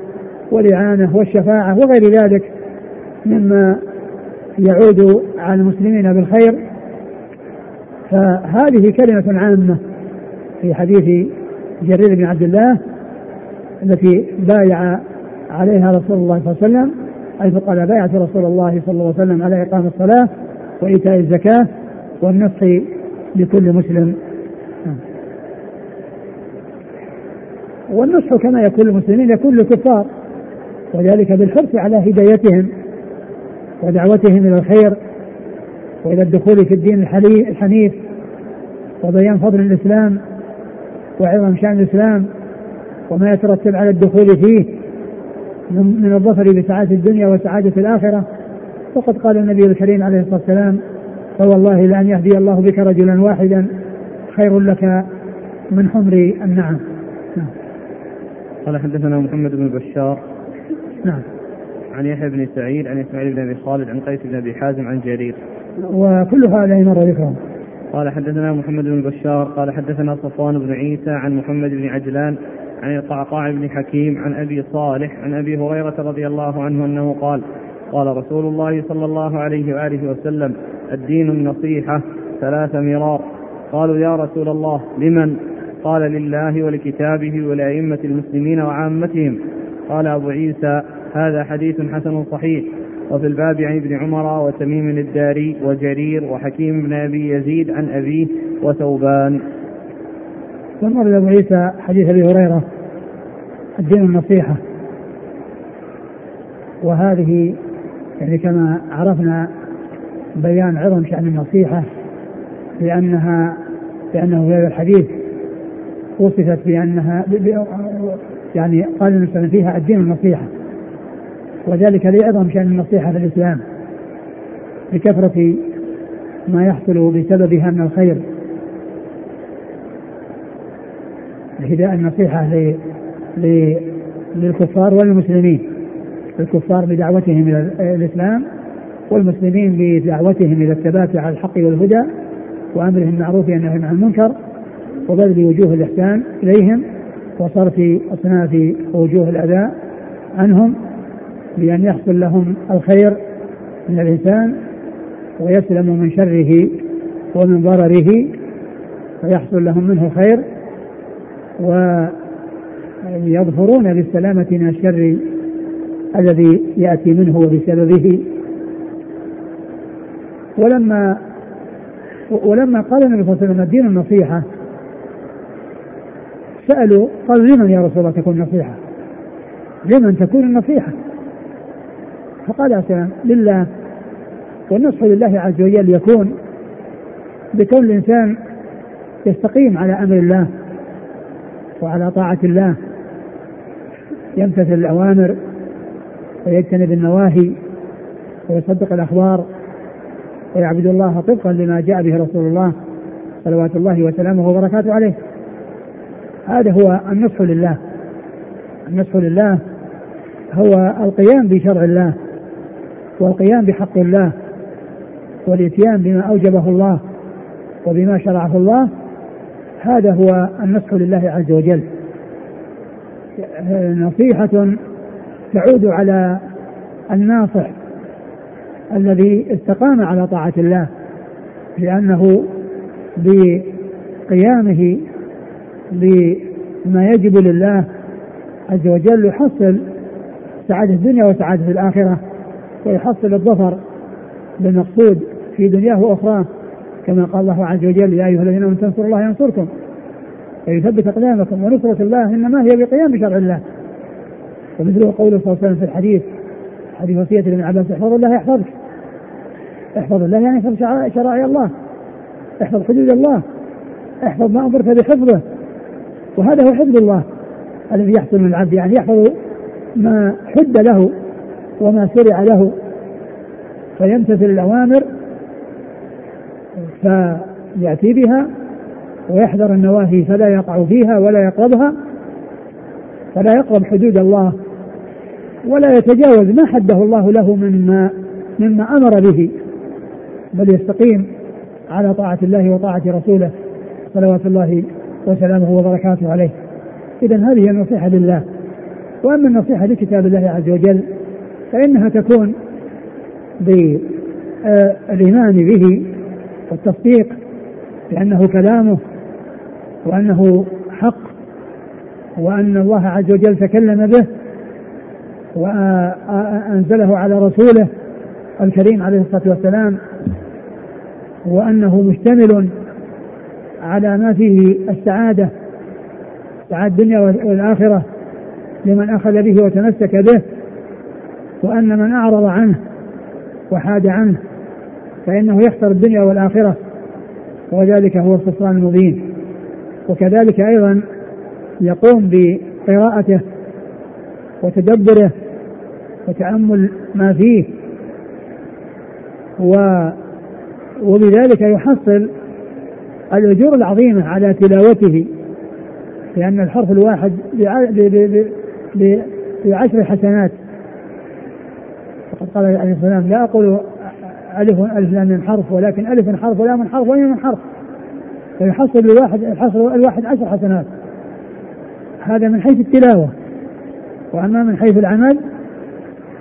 والإعانة والشفاعة وغير ذلك مما يعود على المسلمين بالخير. فهذه كلمة عامة في حديث جرير بن عبد الله التي بايع عليها رسول الله صلى الله عليه وسلم حيث قال بايعت رسول الله صلى الله عليه وسلم على إقام الصلاة وإيتاء الزكاة والنصح لكل مسلم. والنصح كما يكون للمسلمين يكون للكفار وذلك بالحرص على هدايتهم ودعوتهم إلى الخير وإلى الدخول في الدين الحنيف وبيان فضل الإسلام وعظم شأن الإسلام. وما يترتب على الدخول فيه من الظفر بسعادة الدنيا وسعادة الآخرة. وقد قال النبي الكريم عليه الصلاة والسلام فوالله لأن يهدي الله بك رجلا واحدا خير لك من حمر النعم. نعم. قال حدثنا محمد بن بشار. نعم. عن يحيى بن سعيد عن إسماعيل بن أبي خالد عن قيس بن أبي حازم عن جرير. وكل هذا مر ذكره قال حدثنا محمد بن بشار قال حدثنا صفوان بن عيسى عن محمد بن عجلان عن القعقاع بن حكيم عن أبي صالح عن أبي هريرة رضي الله عنه أنه قال قال رسول الله صلى الله عليه وآله وسلم الدين النصيحة ثلاث مرار قالوا يا رسول الله لمن؟ قال لله ولكتابه ولأئمة المسلمين وعامتهم. قال أبو عيسى هذا حديث حسن صحيح. وفي الباب عن ابن عمر وتميم الداري وجرير وحكيم بن أبي يزيد عن أبيه وثوبان. ثم أبو عيسى حديث أبي هريرة الدين النصيحه وهذه يعني كما عرفنا بيان عظم شأن النصيحة لأنها لأنه في هذا الحديث وصفت بأنها يعني قال النبي فيها الدين النصيحة وذلك لعظم شأن النصيحة في الإسلام لكثرة ما يحصل بسببها من الخير. الهداء النصيحة للكفار والمسلمين. الكفار بدعوتهم إلى الإسلام والمسلمين بدعوتهم إلى الثبات على الحق والهدى وأمرهم بالمعروف والنهي عن المنكر وبذل وجوه الإحسان إليهم وصرف أصناف وجوه الأذى عنهم بأن يحصل لهم الخير من الإنسان ويسلم من شره ومن ضرره فيحصل لهم منه خير ويظفرون بالسلامة من الشر الذي يأتي منه وبسببه ولما ولما قال النبي صلى الله عليه وسلم الدين النصيحة سألوا قالوا لمن يا رسول الله تكون النصيحة؟ لمن تكون النصيحة؟ فقال عليه السلام لله والنصح لله عز وجل يكون بكون الإنسان يستقيم على أمر الله وعلى طاعة الله. يمتثل الأوامر ويجتنب النواهي ويصدق الأخبار ويعبد الله طبقا لما جاء به رسول الله صلوات الله وسلامه وبركاته عليه. هذا هو النصح لله. النصح لله هو القيام بشرع الله والقيام بحق الله والإتيان بما أوجبه الله وبما شرعه الله هذا هو النصح لله عز وجل. نصيحة تعود على الناصح الذي استقام على طاعة الله لأنه بقيامه بما يجب لله عز وجل يحصل سعادة الدنيا وسعادة الآخرة ويحصل الظفر بالمقصود في دنياه وأخراه. كما قال الله عز وجل يا أيها الذين آمنوا تنصروا الله ينصركم. ويثبت أقدامكم ونصرة الله إنما هي بقيام بشرع الله. ومثله قوله صلى الله عليه وسلم في الحديث حديث وصية ابن عباس احفظ الله يحفظك. احفظ الله يعني احفظ شرائع الله. احفظ حدود الله. احفظ ما أمرت بحفظه. وهذا هو حفظ الله. الذي يحصل من العبد يعني يحفظ ما حد له وما شرع له. فيمتثل الأوامر فيأتي بها ويحذر النواهي فلا يقع فيها ولا يقربها فلا يقرب حدود الله ولا يتجاوز ما حده الله له مما مما أمر به بل يستقيم على طاعة الله وطاعة رسوله صلوات الله وسلامه وبركاته عليه. إذا هذه النصيحة لله. وأما النصيحة لكتاب الله عز وجل فإنها تكون بالإيمان به والتصديق بأنه كلامه وأنه حق وأن الله عز وجل تكلم به وأنزله على رسوله الكريم عليه الصلاة والسلام وأنه مشتمل على ما فيه السعادة دعاء الدنيا والآخرة لمن أخذ به وتمسك به وأن من أعرض عنه وحاد عنه فإنه يخسر الدنيا والآخرة وذلك هو الخسران المبين. وكذلك أيضا يقوم بقراءته وتدبره وتأمل ما فيه و وبذلك يحصل الأجور العظيمة على تلاوته لأن الحرف الواحد بعشر حسنات. وقد قال عليه السلام لا أقول ألف ألف لام من حرف ولكن ألف حرف ولام حرف وميم حرف. فيحصل الواحد يحصل الواحد عشر حسنات. هذا من حيث التلاوة. وأما من حيث العمل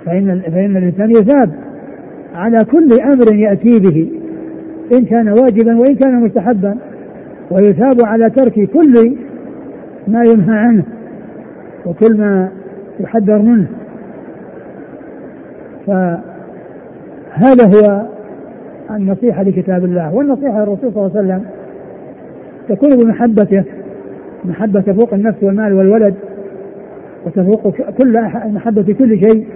فإن فإن الإنسان يثاب على كل أمر يأتي به إن كان واجبا وإن كان مستحبا. ويثاب على ترك كل ما ينهى عنه وكل ما يحذر منه. فهذا هو النصيحة لكتاب الله والنصيحة للرسول صلى الله عليه وسلم تكون بمحبته محبة تفوق النفس والمال والولد وتفوق كل محبة كل شيء.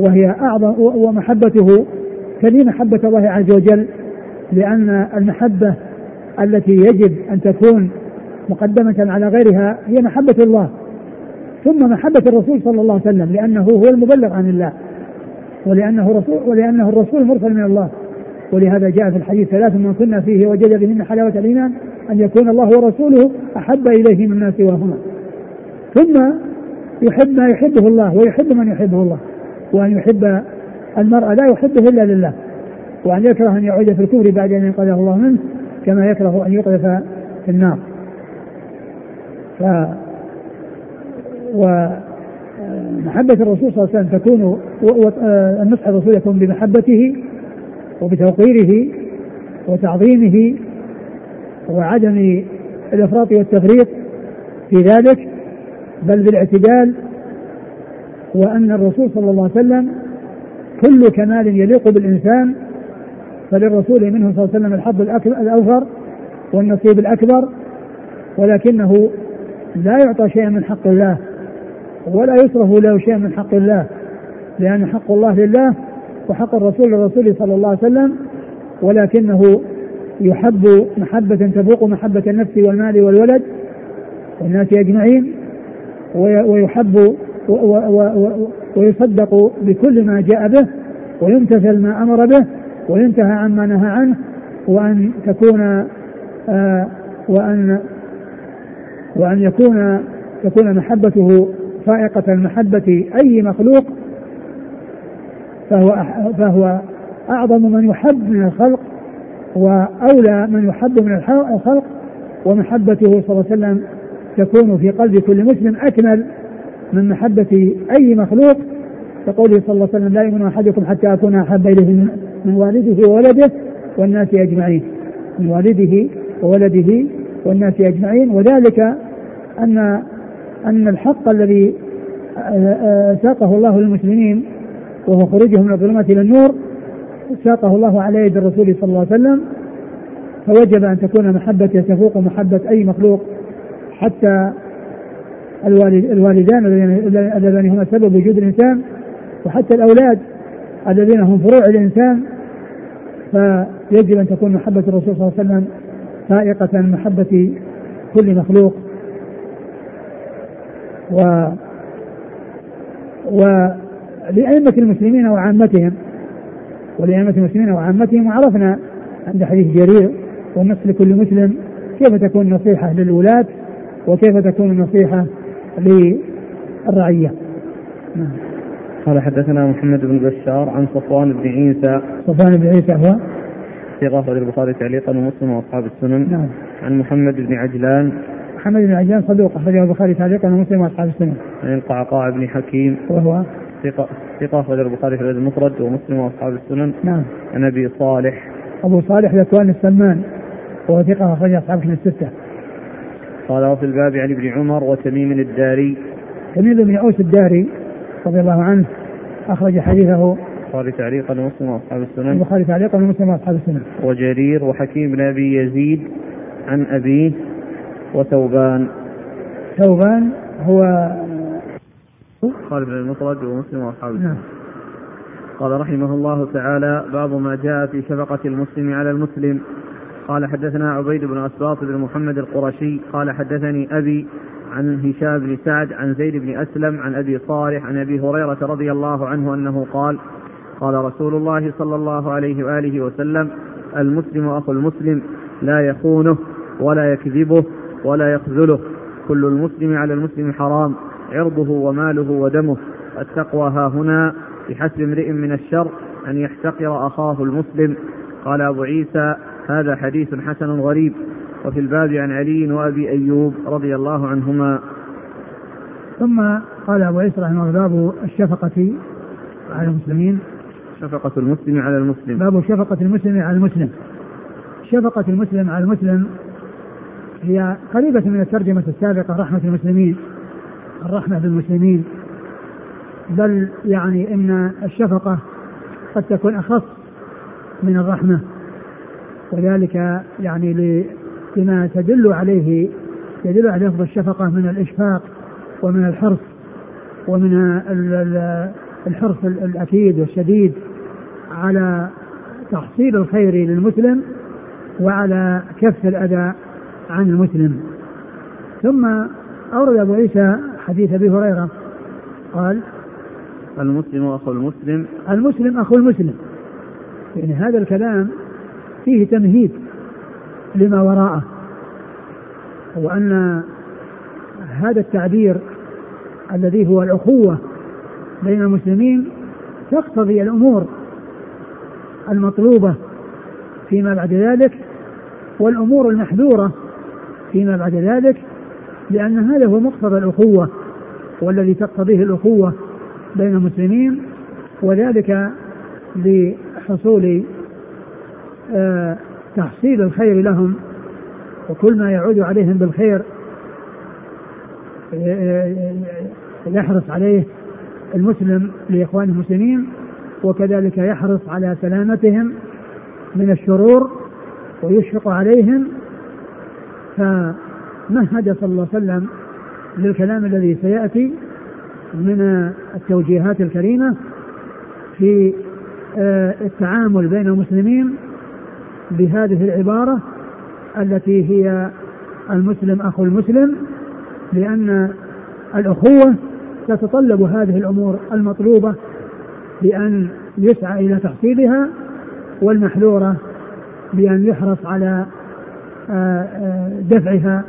وهي أعظم ومحبته تلي محبة الله عز وجل لأن المحبة التي يجب أن تكون مقدمة على غيرها هي محبة الله ثم محبة الرسول صلى الله عليه وسلم لأنه هو المبلغ عن الله. ولأنه رسول ولأنه الرسول المرسل من الله. ولهذا جاء في الحديث ثلاث من كنا فيه وجد بهن حلاوة الإيمان أن يكون الله ورسوله أحب إليه مما سواهما ثم يحب ما يحبه الله ويحب من يحبه الله. وأن يحب المرء لا يحبه إلا لله. وأن يكره أن يعود في الكفر بعد أن ينقذه الله منه كما يكره أن يقذف في النار. ف ومحبة الرسول صلى الله عليه وسلم تكون النصح الرسول يكون بمحبته وبتوقيره وتعظيمه وعدم الإفراط والتفريط في ذلك بل بالاعتدال وأن الرسول صلى الله عليه وسلم كل كمال يليق بالإنسان فللرسول منه صلى الله عليه وسلم الحظ الأوفر والنصيب الأكبر ولكنه لا يعطى شيئا من حق الله. ولا يصرف له شيء من حق الله لأن حق الله لله وحق الرسول للرسول صلى الله عليه وسلم ولكنه يحب محبة تفوق محبة النفس والمال والولد والناس أجمعين ويحب ويصدق بكل ما جاء به ويمتثل ما أمر به وينتهى عما نهى عنه وأن تكون آه وأن وأن يكون تكون محبته فائقة محبة أي مخلوق فهو فهو أعظم من يحب من الخلق وأولى من يحب من الخلق. ومحبته صلى الله عليه وسلم تكون في قلب كل مسلم أكمل من محبة أي مخلوق. كقوله صلى الله عليه وسلم لا يؤمن أحدكم حتى أكون أحب إليه من والده وولده والناس أجمعين. من والده وولده والناس أجمعين. وذلك أن أن الحق الذي ساقه الله للمسلمين وهو خروجهم من الظلمات إلى النور ساقه الله على يد الرسول صلى الله عليه وسلم فوجب أن تكون محبته تفوق محبة أي مخلوق حتى الوالدان اللذان هما سبب وجود الإنسان وحتى الأولاد الذين هم فروع الإنسان فيجب أن تكون محبة الرسول صلى الله عليه وسلم فائقة محبة كل مخلوق. و ولأئمة المسلمين وعامتهم ولأئمة المسلمين وعامتهم وعرفنا عند حديث جرير والنص لكل مسلم كيف تكون النصيحة للولاة وكيف تكون النصيحة للرعية. نعم. قال حدثنا محمد بن بشار عن صفوان بن عيسى. صفوان بن عيسى هو؟ ثقة البخاري تعليقا ومسلم وأصحاب السنن. نعم. عن محمد بن عجلان محمد بن عجلان صدوق أخرجه البخاري تعليقا ومسلم وأصحاب السنن عن القعقاع بن حكيم. وهو؟ ثقة ثقة أخرج البخاري في المفرد ومسلم وأصحاب السنن. نعم. عن أبي صالح. أبو صالح ذكوان السمان وهو ثقة أخرج أصحاب السنن الستة. قال وفي الباب عن ابن عمر وتميم الداري. تميم بن أوس الداري رضي الله عنه أخرج حديثه. البخاري تعليقا ومسلم وأصحاب السنن. البخاري تعليقا ومسلم وأصحاب السنن وجرير وحكيم بن أبي يزيد. عن أبيه وثوبان. ثوبان هو خالد بن المطرد ومسلم وأصحابه. نعم. قال رحمه الله تعالى باب ما جاء في شفقة المسلم على المسلم. قال حدثنا عبيد بن أسباط بن محمد القرشي. قال حدثني أبي عن هشام بن سعد عن زيد بن أسلم عن أبي صالح عن أبي هريرة رضي الله عنه أنه قال قال رسول الله صلى الله عليه وآله وسلم المسلم أخو المسلم لا يخونه ولا يكذبه ولا يخذله. كل المسلم على المسلم حرام. عرضه وماله ودمه. التقوى ها هنا. بحسب امرئ من الشر أن يحتقر أخاه المسلم. قال أبو عيسى هذا حديث حسن غريب. وفي الباب عن علي وأبي أيوب رضي الله عنهما. ثم قال أبو عيسى رحمه الله باب الشفقة على المسلمين. شفقة المسلم على المسلم. باب شفقة المسلم على المسلم. شفقة المسلم على المسلم هي قريبة من الترجمة السابقة رحمة المسلمين. الرحمة بالمسلمين. بل يعني إن الشفقة قد تكون أخص من الرحمة. وذلك يعني لما تدل عليه يدل على لفظ الشفقة من الإشفاق ومن الحرص ومن الحرص الأكيد والشديد على تحصيل الخير للمسلم وعلى كف الأذى عن المسلم. ثم أورد أبو عيسى حديث أبي هريرة. قال المسلم أخو المسلم. المسلم أخو المسلم. يعني هذا الكلام فيه تمهيد لما وراءه. وأن هذا التعبير الذي هو الأخوة بين المسلمين تقتضي الأمور المطلوبة فيما بعد ذلك والأمور المحذورة فيما بعد ذلك لأن هذا هو مقتضى الأخوة والذي تقتضيه الأخوة بين المسلمين وذلك لحصول آه، تحصيل الخير لهم وكل ما يعود عليهم بالخير آه، آه، يحرص عليه المسلم لاخوانه المسلمين وكذلك يحرص على سلامتهم من الشرور ويشفق عليهم فمهد صلى الله عليه وسلم للكلام الذي سيأتي من التوجيهات الكريمة في التعامل بين المسلمين بهذه العبارة التي هي المسلم أخو المسلم لأن الأخوة تتطلب هذه الأمور المطلوبة بأن يسعى إلى تحصيلها والمحذورة بأن يحرص على آه، آه، دفعها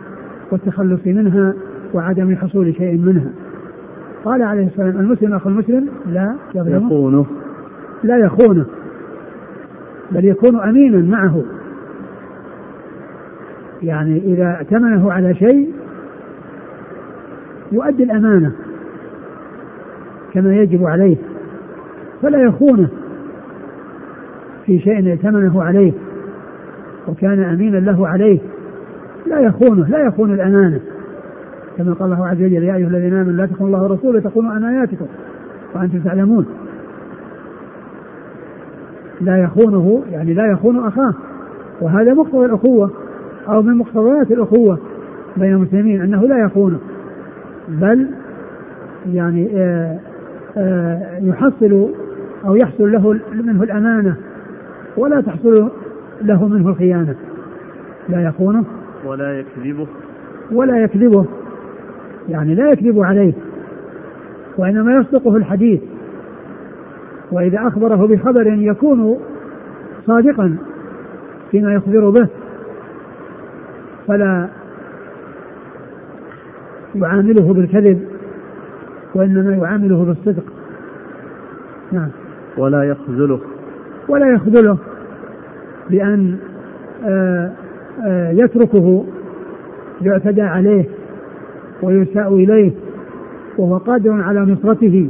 والتخلص منها وعدم حصول شيء منها. قال عليه الصلاة والسلام المسلم أخو المسلم لا يخونه. لا يخونه بل يكون أمينا معه. يعني إذا ائتمنه على شيء يؤدي الأمانة كما يجب عليه فلا يخونه في شيء ائتمنه عليه. وكان أمينا له عليه. لا يخونه لا يخون الأمانة. كما قال الله عز وجل يا أيها الذين آمنوا لا تخونوا الله ورسوله تخونوا أماناتكم وأنتم تعلمون. لا يخونه يعني لا يخون أخاه. وهذا مقتضى الأخوة أو من مقتضيات الأخوة بين المسلمين أنه لا يخونه. بل يعني آآ آه، آآ آه، يحصل أو يحصل له منه الأمانة ولا تحصل له منه الخيانة. لا يخونه ولا يكذبه. ولا يكذبه. يعني لا يكذب عليه وإنما يصدقه الحديث. وإذا أخبره بخبر يكون صادقا فيما يخبر به. فلا يعامله بالكذب وإنما يعامله بالصدق. نعم. ولا يخذله. ولا يخذله. بأن آه، آه، يتركه يعتدى عليه ويساء إليه وهو قادر على نصرته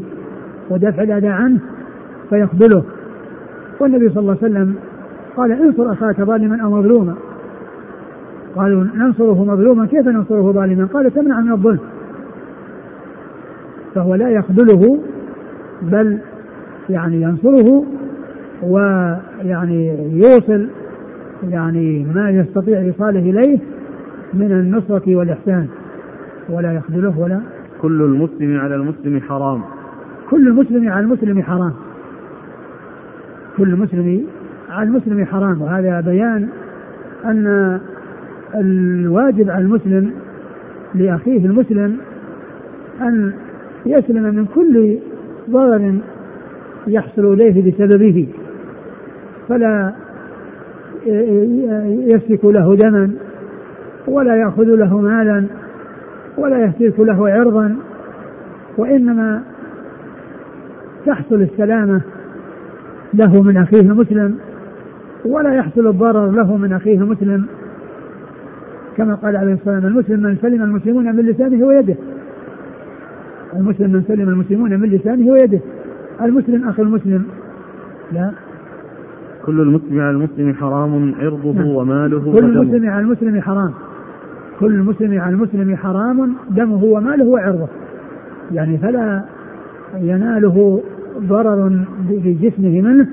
ودفع الأذى عنه فيخذله والنبي صلى الله عليه وسلم قال انصر أخاك ظالما أو مظلوما. قالوا ننصره مظلوما كيف ننصره ظالما؟ قال تمنع من الظلم. فهو لا يخذله بل يعني ينصره ويعني يوصل يعني ما يستطيع إيصاله إليه من النصرة والإحسان ولا يخذله ولا كل المسلم على المسلم حرام. كل المسلم على المسلم حرام. كل المسلم على المسلم حرام. وهذا بيان أن الواجب على المسلم لأخيه المسلم أن يسلم من كل ضرر يحصل إليه بسببه. فلا يسفك له دما ولا يأخذ له مالا ولا يهتك له عرضا وإنما تحصل السلامة له من أخيه المسلم ولا يحصل الضرر له من أخيه المسلم كما قال عليه الصلاة والسلام المسلم من سلم المسلمون من لسانه ويده. المسلم من سلم المسلمون من لسانه ويده. المسلم أخي المسلم لا. كل المسلم على المسلم حرام عرضه نعم. وماله كل المسلم على المسلم حرام. كل المسلم على المسلم حرام دمه وماله وعرضه. يعني فلا يناله ضرر في جسمه منه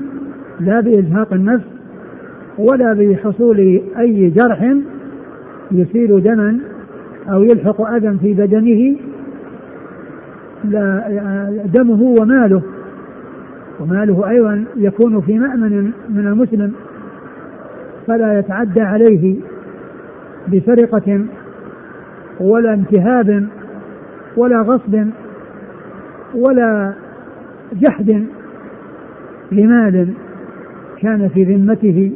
لا بإزهاق النفس ولا بحصول أي جرح يسيل دما أو يلحق أذى في بدنه. لا دمه وماله. وماله أيضا يكون في مأمن من المسلم فلا يتعدى عليه بسرقة ولا انتهاب ولا غصب ولا جحد لمال كان في ذمته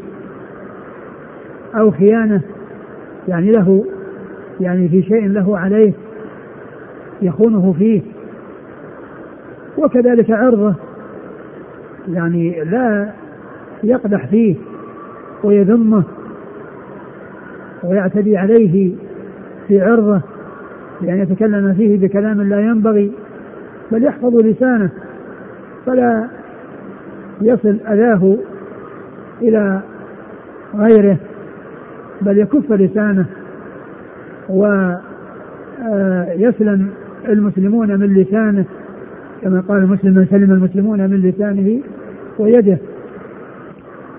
أو خيانة يعني له يعني في شيء له عليه يخونه فيه. وكذلك عرضه يعني لا يقدح فيه ويذمه ويعتدي عليه في عرضه بأن يتكلم فيه بكلام لا ينبغي بل يحفظ لسانه فلا يصل أذاه إلى غيره بل يكف لسانه ويسلم المسلمون من لسانه كما قال المسلم من سلم المسلمون من لسانه ويده.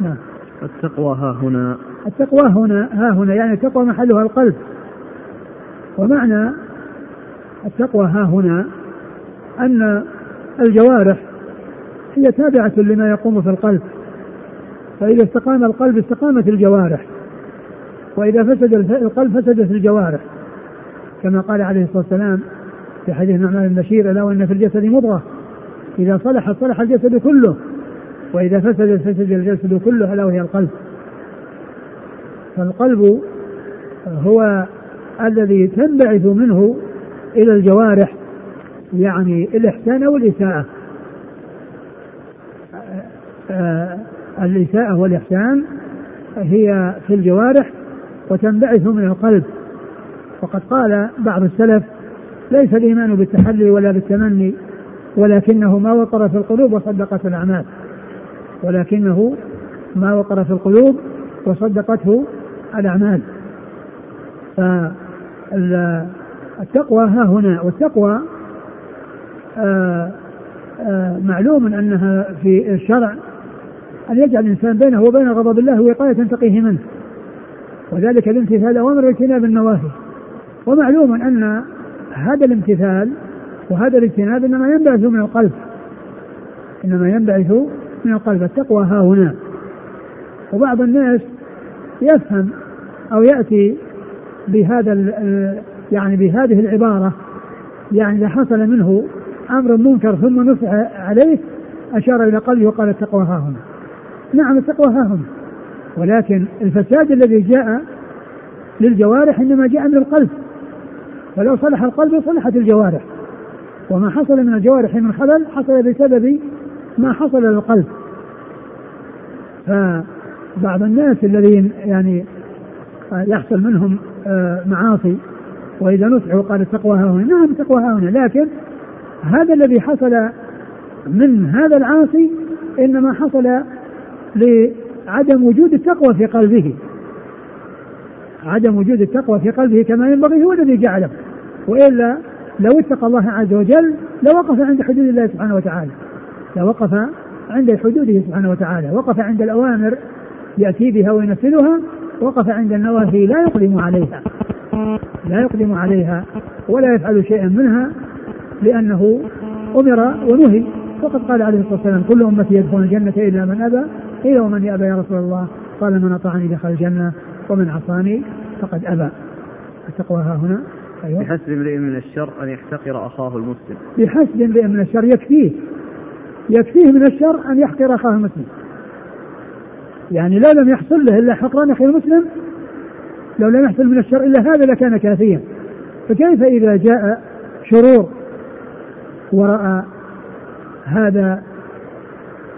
نعم. التقوى ها هنا. التقوى هنا ها هنا يعني التقوى محلها القلب. ومعنى التقوى ها هنا أن الجوارح هي تابعة لما يقوم في القلب. فإذا استقام القلب استقامت الجوارح. وإذا فسد القلب فسدت الجوارح. كما قال عليه الصلاة والسلام في حديث نعمان البشير ألا وإن في الجسد مضغة. إذا صلحت صلح الجسد كله. وإذا فسد فسد الجسد كله ألا وهي القلب. فالقلب هو الذي تنبعث منه إلى الجوارح يعني الإحسان أو الإساءة آه، الإساءة والإحسان هي في الجوارح وتنبعث من القلب. وقد قال بعض السلف ليس الإيمان بالتحلي ولا بالتمني ولكنه ما وقر في القلوب وصدقت الأعمال. ولكنه ما وقر في القلوب وصدقته الأعمال. فالتقوى ها هنا والتقوى آه، آه، معلوم أنها في الشرع أن يجعل الإنسان بينه وبين غضب الله وقاية تقيه منه. وذلك بامتثال الأوامر واجتناب النواهي. ومعلوم أن هذا الامتثال وهذا الاجتناب إنما ينبعث من القلب. إنما ينبعث من القلب التقوى ها هنا. وبعض الناس يفهم أو يأتي بهذا يعني بهذه العبارة يعني إذا حصل منه أمر منكر ثم نصح عليه أشار إلى قلبه وقال التقوى ها هنا. نعم التقوى ها هنا. ولكن الفساد الذي جاء للجوارح إنما جاء من القلب. فلو صلح القلب صلحت الجوارح. وما حصل من الجوارح من خلل حصل بسبب ما حصل للقلب. فبعض الناس الذين يعني يحصل منهم آه، معاصي وإذا نصحوا قال التقوى ها هنا نعم التقوى ها هنا لكن هذا الذي حصل من هذا العاصي إنما حصل لعدم وجود التقوى في قلبه. عدم وجود التقوى في قلبه كما ينبغي هو الذي جعله. وإلا لو اتقى الله عز وجل لوقف عند حدود الله سبحانه وتعالى. لوقف عند حدوده سبحانه وتعالى. وقف عند الأوامر يأتي بها وينفذها وقف عند النواهي لا يقدم عليها. لا يقدم عليها ولا يفعل شيئا منها لأنه أمر ونهي. وقد قال عليه الصلاة والسلام كل أمتي يدخل الجنة إلا من أبى قيل ومن يأبى يا رسول الله. قال من أطاعني دخل الجنة ومن عصاني فقد أبى. التقوى ها هنا. أيوة. بحسب امرئ من الشر أن يحتقر أخاه المسلم. بحسب امرئ من الشر يكفيه. يكفيه من الشر أن يحقر أخاه المسلم. يعني لو لم يحصل له إلا حقران أخي المسلم لو لم يحصل من الشر إلا هذا لكان كافيا. فكيف إذا جاء شرور ورأى هذا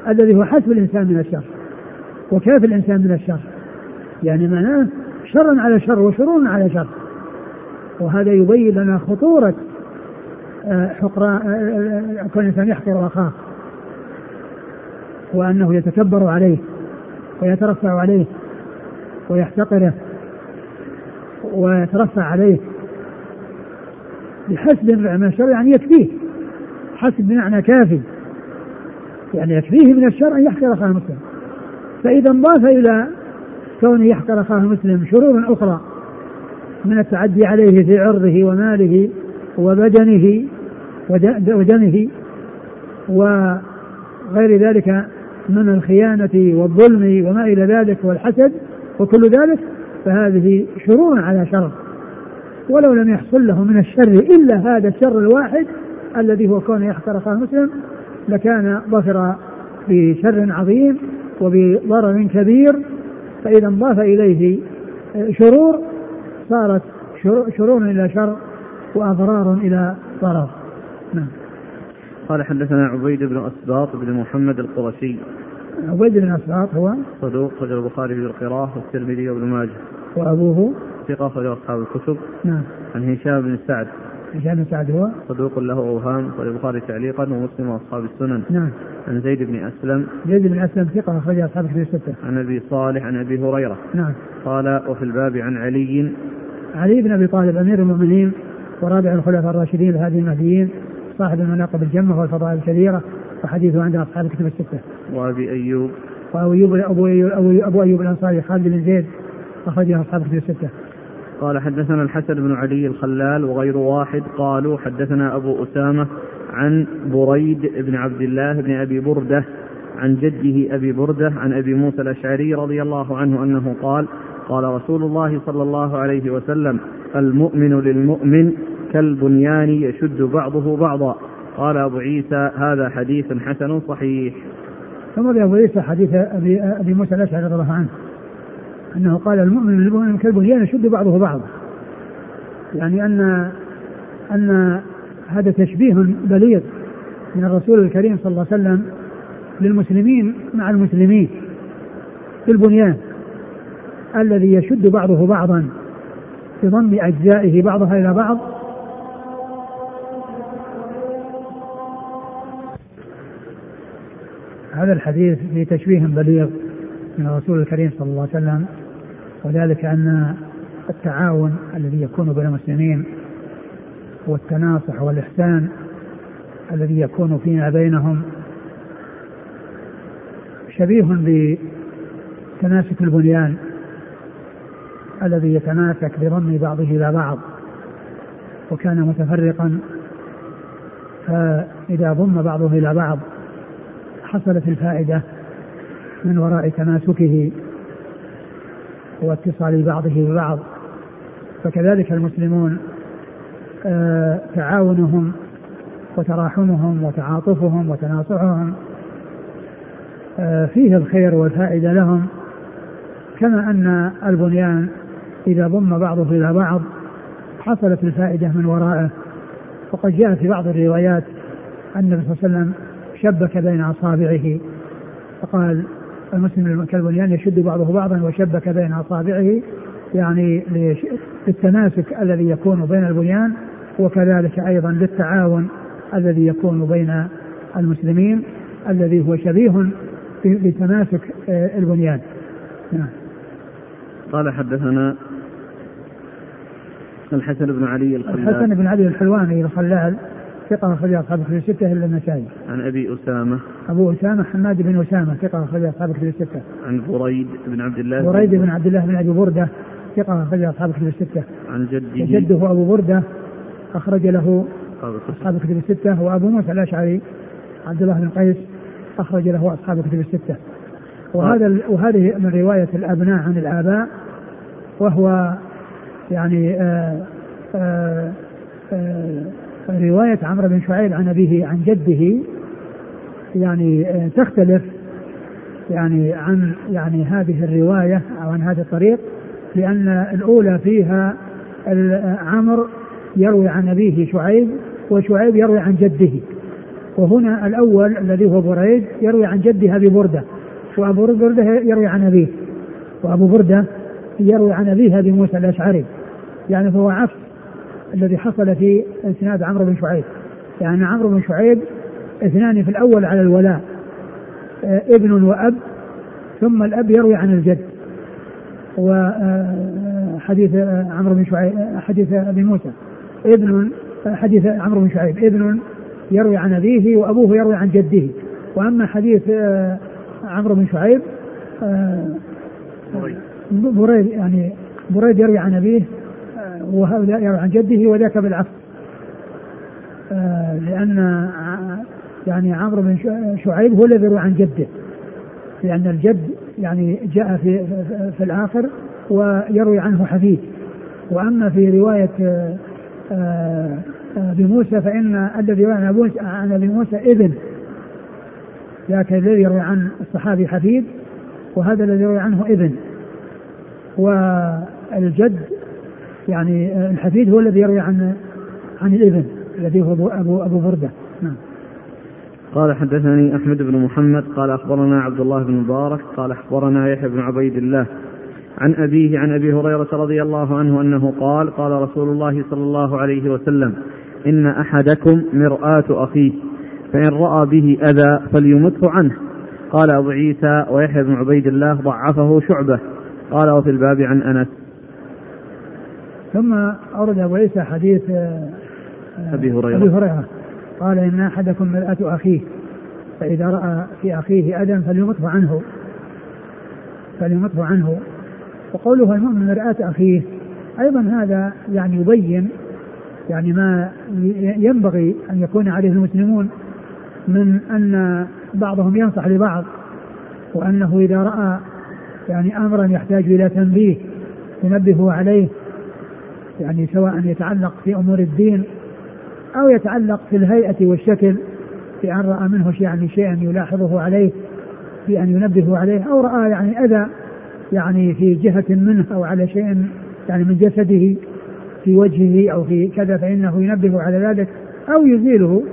الذي هو حسب الإنسان من الشر وكيف الإنسان من الشر؟ يعني معناه شر على شر وشرور على شر. وهذا يبين لنا خطورة آه، حقران آه، آه، كون الإنسان يحقر أخاه. وأنه يتكبر عليه ويترفع عليه ويحتقره ويترفع عليه بحسب من الشر يعني يكفيه حسب بمعنى كافي. يعني يكفيه من الشر أن يحقر أخاه المسلم فإذا انضاف إلى كونه يحقر أخاه المسلم شرور أخرى من التعدي عليه في عرضه وماله وبدنه ودمه وغير ذلك من الخيانة والظلم وما إلى ذلك والحسد وكل ذلك فهذه شرور على شر ولو لم يحصل له من الشر إلا هذا الشر الواحد الذي هو كونه يحقر أخاه المسلم لكان ظفر بشر عظيم وبضرر كبير فإذا انضاف إليه شرور صارت شرور إلى شر وأضرار إلى ضرر نعم. قال حدثنا عبيد بن أسباط بن محمد القرشي. عبيد بن أسباط هو صدوق رجل البخاري في القراءة والترمذي وابن ماجه. وأبوه؟ ثقة أخرج أصحاب الكتب. نعم. عن هشام بن سعد. هشام بن سعد هو؟ صدوق له أوهام البخاري تعليقا ومسلم وأصحاب السنن. نعم. عن زيد بن أسلم. زيد بن أسلم ثقة أخرج أصحاب الكتب الستة. عن أبي صالح عن أبي هريرة. نعم. قال وفي الباب عن علي. علي بن أبي طالب أمير المؤمنين ورابع الخلفاء الراشدين الهادي المهديين صاحب المناقب الجمة والفضائل الكبيرة. وحديثه عند أصحاب الكتب الستة. وأبي أيوب وأبو أيوب أبو أيوب, أبو أيوب الأنصاري خالد بن زيد أخرجه أصحاب الكتب الستة. قال حدثنا الحسن بن علي الخلال وغير واحد قالوا حدثنا أبو أسامة عن بريد بن عبد الله بن أبي بردة عن جده أبي بردة عن أبي موسى الأشعري رضي الله عنه أنه قال قال رسول الله صلى الله عليه وسلم المؤمن للمؤمن كالبنيان يشد بعضه بعضا قال أبو عيسى هذا حديث حسن صحيح. ثم أبو عيسى حديث أبي, أبي موسى الأشعري رضي الله عنه أنه قال المؤمن للمؤمن كالبنيان يشد بعضه بعضا. يعني أن أن هذا تشبيه بليغ من الرسول الكريم صلى الله عليه وسلم للمسلمين مع المسلمين في البنيان الذي يشد بعضه بعضا بضم أجزائه بعضها إلى بعض هذا الحديث في تشبيه بليغ من الرسول الكريم صلى الله عليه وسلم وذلك أن التعاون الذي يكون بين المسلمين والتناصح والإحسان الذي يكون فيما بينهم شبيه بتناسك البنيان الذي يتماسك بضم بعضه إلى بعض وكان متفرقا فإذا ضم بعضه إلى بعض حصلت الفائدة من وراء تماسكه واتصال بعضه ببعض. فكذلك المسلمون آه، تعاونهم وتراحمهم وتعاطفهم وتناصحهم آه، فيه الخير والفائدة لهم. كما أن البنيان إذا ضم بعضه إلى بعض حصلت الفائدة من ورائه وقد جاء في بعض الروايات أن النبي صلى الله عليه وسلم شبك بين أصابعه. فقال المسلم كالبنيان يشد بعضه بعضا وشبك بين أصابعه يعني للتماسك الذي يكون بين البنيان وكذلك أيضا للتعاون الذي يكون بين المسلمين الذي هو شبيه بتماسك آه، البنيان. نعم. قال حدثنا الحسن بن علي الخلال الحسن بن علي الحلواني الخلال ثقة أخرج أصحاب الكتب الستة إلا النسائي. عن أبي أسامة. أبو أسامة حماد بن أسامة ثقة أخرج أصحاب الكتب الستة. عن بريد بن عبد الله بريد بن عبد الله بن أبي بردة ثقة أخرج أصحاب الكتب الستة عن جده جده أبو بردة أخرج له أصحاب الكتب الستة وأبو موسى الأشعري عبد الله بن قيس أخرج له أصحاب الكتب الستة وهذا وهذه من رواية الأبناء عن الآباء وهو يعني آآ آآ آآ رواية عمرو بن شعيب عن أبيه عن جده يعني تختلف يعني عن يعني هذه الرواية أو عن هذا الطريق لأن الأولى فيها عمرو يروي عن أبيه شعيب وشعيب يروي عن جده. وهنا الأول الذي هو بريد يروي عن جده أبي بردة وأبو بردة يروي عن أبيه وأبو بردة يروي عن أبيه أبي موسى الأشعري. يعني فهو عكس الذي حصل في اسناد عمرو بن شعيب. يعني عمرو بن شعيب اثنان في الأول على الولاء آه، ابن وأب ثم الأب يروي عن الجد. وحديث آه، آه، عمرو بن شعيب حديث أبي موسى. ابن حديث عمرو بن شعيب. ابن يروي عن أبيه وأبوه يروي عن جده. وأما حديث عمرو بن شعيب بريد يعني بريد يروي عن أبيه وهذا يروي عن جده وذاك بالعكس لأن يعني عمرو بن شعيب هو الذي يروي عن جده. لأن الجد يعني جاء في في الآخر ويروي عنه حديث. وأما في رواية آه، آه، أبي موسى فإن الذي يروي عن أبي موسى ابن. لكن الذي يروي عن الصحابي حفيد وهذا الذي يروي عنه ابن. والجد يعني الحفيد هو الذي يروي عن عن الابن الذي هو أبو أبو بردة. نعم. قال حدثني أحمد بن محمد قال أخبرنا عبد الله بن مبارك قال أخبرنا يحيى بن عبيد الله عن أبيه عن أبي هريرة رضي الله عنه أنه قال قال رسول الله صلى الله عليه وسلم إن أحدكم مرآة أخيه فإن رأى به أذى فليمته عنه. قال أبو عيسى ويحيى بن عبيد الله ضعفه شعبة. قال وفي الباب عن أنس. ثم أورد أبو عيسى حديث أبي هريرة. أبي هريرة. قال إن أحدكم مرآة أخيه فإذا رأى في أخيه أذى فليمطه عنه. فليمطه عنه. وقوله المؤمن مرآة أخيه. أيضا هذا يعني يبين يعني ما ينبغي أن يكون عليه المسلمون من أن بعضهم ينصح لبعض وأنه إذا رأى يعني أمرا يحتاج إلى تنبيه ينبه عليه. يعني سواء يتعلق في أمور الدين أو يتعلق في الهيئة والشكل في أن رأى منه يعني شيئا يلاحظه عليه في أن ينبه عليه أو رأى يعني أذى يعني في جهة منه أو على شيء يعني من جسده في وجهه أو في كذا فإنه ينبه على ذلك أو يزيله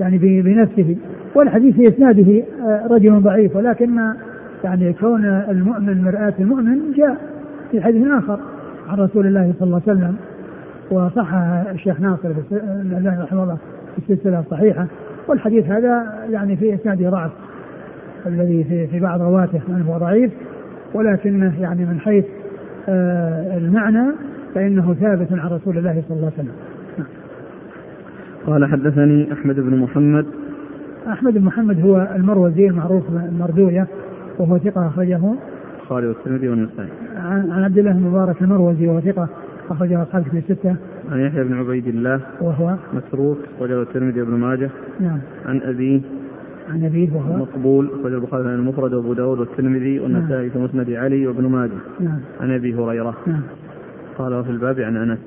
يعني بنفسه. والحديث في إسناده آه، رجل ضعيف ولكن يعني كون المؤمن مرآة المؤمن جاء في حديث آخر عن رسول الله صلى الله عليه وسلم. وصحها الشيخ ناصر الألباني رحمه الله في السلسلة الصحيحة. والحديث هذا يعني في إسناده ضعف الذي في في بعض رواته أنه ضعيف ولكنه يعني من حيث آه المعنى فإنه ثابت عن رسول الله صلى الله عليه وسلم. قال حدثني أحمد بن محمد. أحمد بن محمد هو المروزي المعروف المردوية وهو ثقة أخرجه. البخاري والترمذي والنسائي. عن عبد الله بن مبارك المروزي وهو ثقة أخرجه أصحاب في الستة. عن يحيى بن عبيد الله وهو متروك أخرجه الترمذي وابن ماجه. نعم. عن أبيه عن أبيه وهو مقبول أخرجه البخاري المفرد وأبو داود والترمذي والنسائي في مسند علي وابن ماجه. نعم. عن أبي هريرة. نعم. قال وفي الباب عن أنس.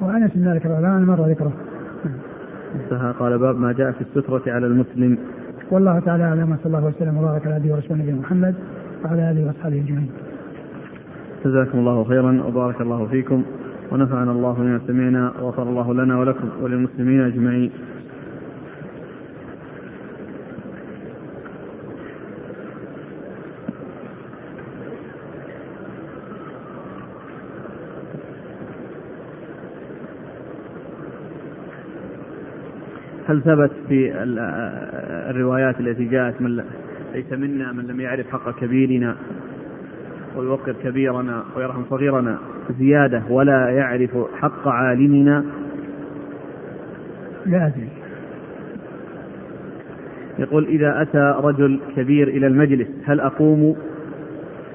وأنس بن مالك رضي الله مر ذكره. انتهى قال باب ما جاء في السترة على المسلم. والله تعالى أعلم صلى الله وسلم وبارك على نبينا ورسوله نبينا محمد وعلى آله وأصحابه أجمعين. جزاكم الله خيرا وبارك الله فيكم ونفعنا الله بما سمعنا وغفر الله لنا ولكم وللمسلمين أجمعين. هل ثبت في الروايات التي جاءت من ليس منا من لم يعرف حق كبيرنا ويوقر كبيرنا ويرحم صغيرنا زيادة ولا يعرف حق عالمنا. لا أدري. يقول إذا أتى رجل كبير إلى المجلس هل أقوم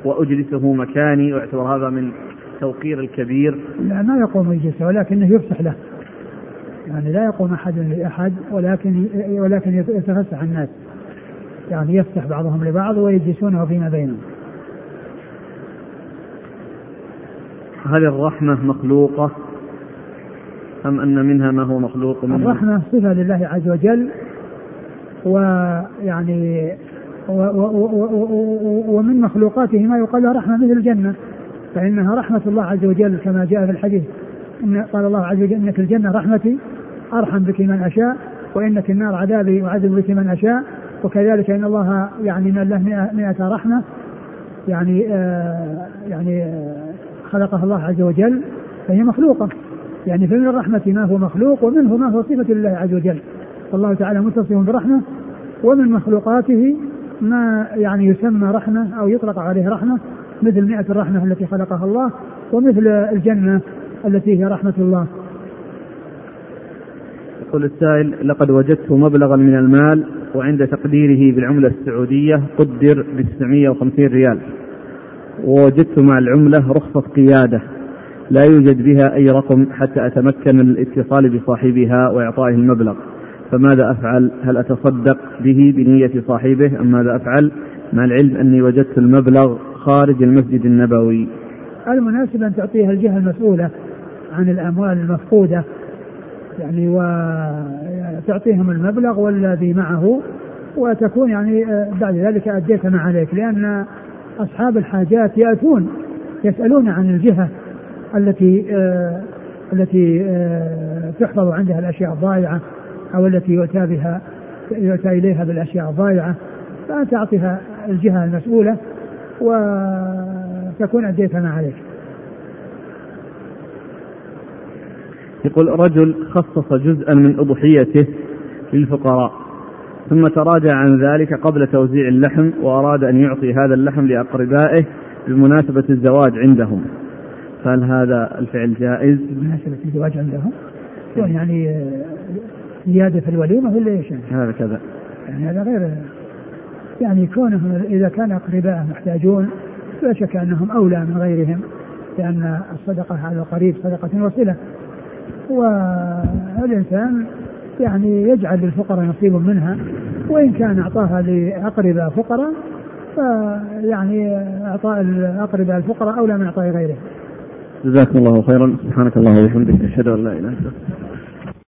وأجلسه مكاني؟ ويعتبر هذا من توقير الكبير. لا ما يقوم يجلسه ولكنه يفسح له. يعني لا يقوم أحد لأحد ولكن ولكن يتفسح الناس. يعني يفتح بعضهم لبعض ويجلسونه فيما بينهم. هل الرحمة مخلوقة؟ أم أن منها ما هو مخلوق منها؟ الرحمة صفة لله عز وجل ويعني ومن مخلوقاته ما يقال له رحمة مثل الجنة فإنها رحمة الله عز وجل كما جاء في الحديث. إن قال الله عز وجل إنك الجنة رحمتي أرحم بك من أشاء وإنك النار عذابي أعذب بك من أشاء. وكذلك إن الله يعني من الله مئة رحمة يعني آه يعني آه خلقها الله عز وجل فهي مخلوقة. يعني فمن الرحمة ما هو مخلوق ومنه ما هو صفة لله عز وجل. فالله تعالى متصف برحمة ومن مخلوقاته ما يعني يسمى رحمة أو يطلق عليه رحمة مثل مئة الرحمة التي خلقها الله ومثل الجنة التي هي رحمة الله. يقول السائل لقد وجدت مبلغا من المال وعند تقديره بالعملة السعودية قدر ب 950 ريال. ووجدت مع العملة رخصة قيادة لا يوجد بها أي رقم حتى أتمكن من الاتصال بصاحبها وإعطائه المبلغ. فماذا أفعل؟ هل أتصدق به بنية صاحبه؟ أم ماذا أفعل؟ مع العلم أني وجدت المبلغ خارج المسجد النبوي. المناسب أن تعطيها الجهة المسؤولة عن الأموال المفقودة. يعني وتعطيهم المبلغ والذي معه وتكون يعني بعد ذلك أديت ما عليك لأن أصحاب الحاجات يأتون يسألون عن الجهة التي آه التي آه تحفظ عندها الأشياء الضائعة أو التي يؤتى بها يؤتى إليها بالأشياء الضائعة فأنت أعطها الجهة المسؤولة وتكون أديت ما عليك. يقول رجل خصص جزءا من أضحيته للفقراء. ثم تراجع عن ذلك قبل توزيع اللحم وأراد أن يعطي هذا اللحم لأقربائه بمناسبة الزواج عندهم فهل هذا الفعل جائز؟ بمناسبة الزواج عندهم؟ يعني زيادة في الوليمة ولا إيش؟ هذا كذا يعني هذا غير يعني كونهم إذا كان أقرباء محتاجون لا شك أنهم أولى من غيرهم لأن الصدقة على القريب صدقة وصلة والإنسان يعني يجعل للفقراء نصيب منها وإن كان أعطاها لأقرباء فقراء فيعني إعطاء الأقرباء الفقراء أولى من إعطاء غيرهم جزاكم الله خيرا. سبحانك اللهم وبحمدك أشهد أن لا إله إلا أنت.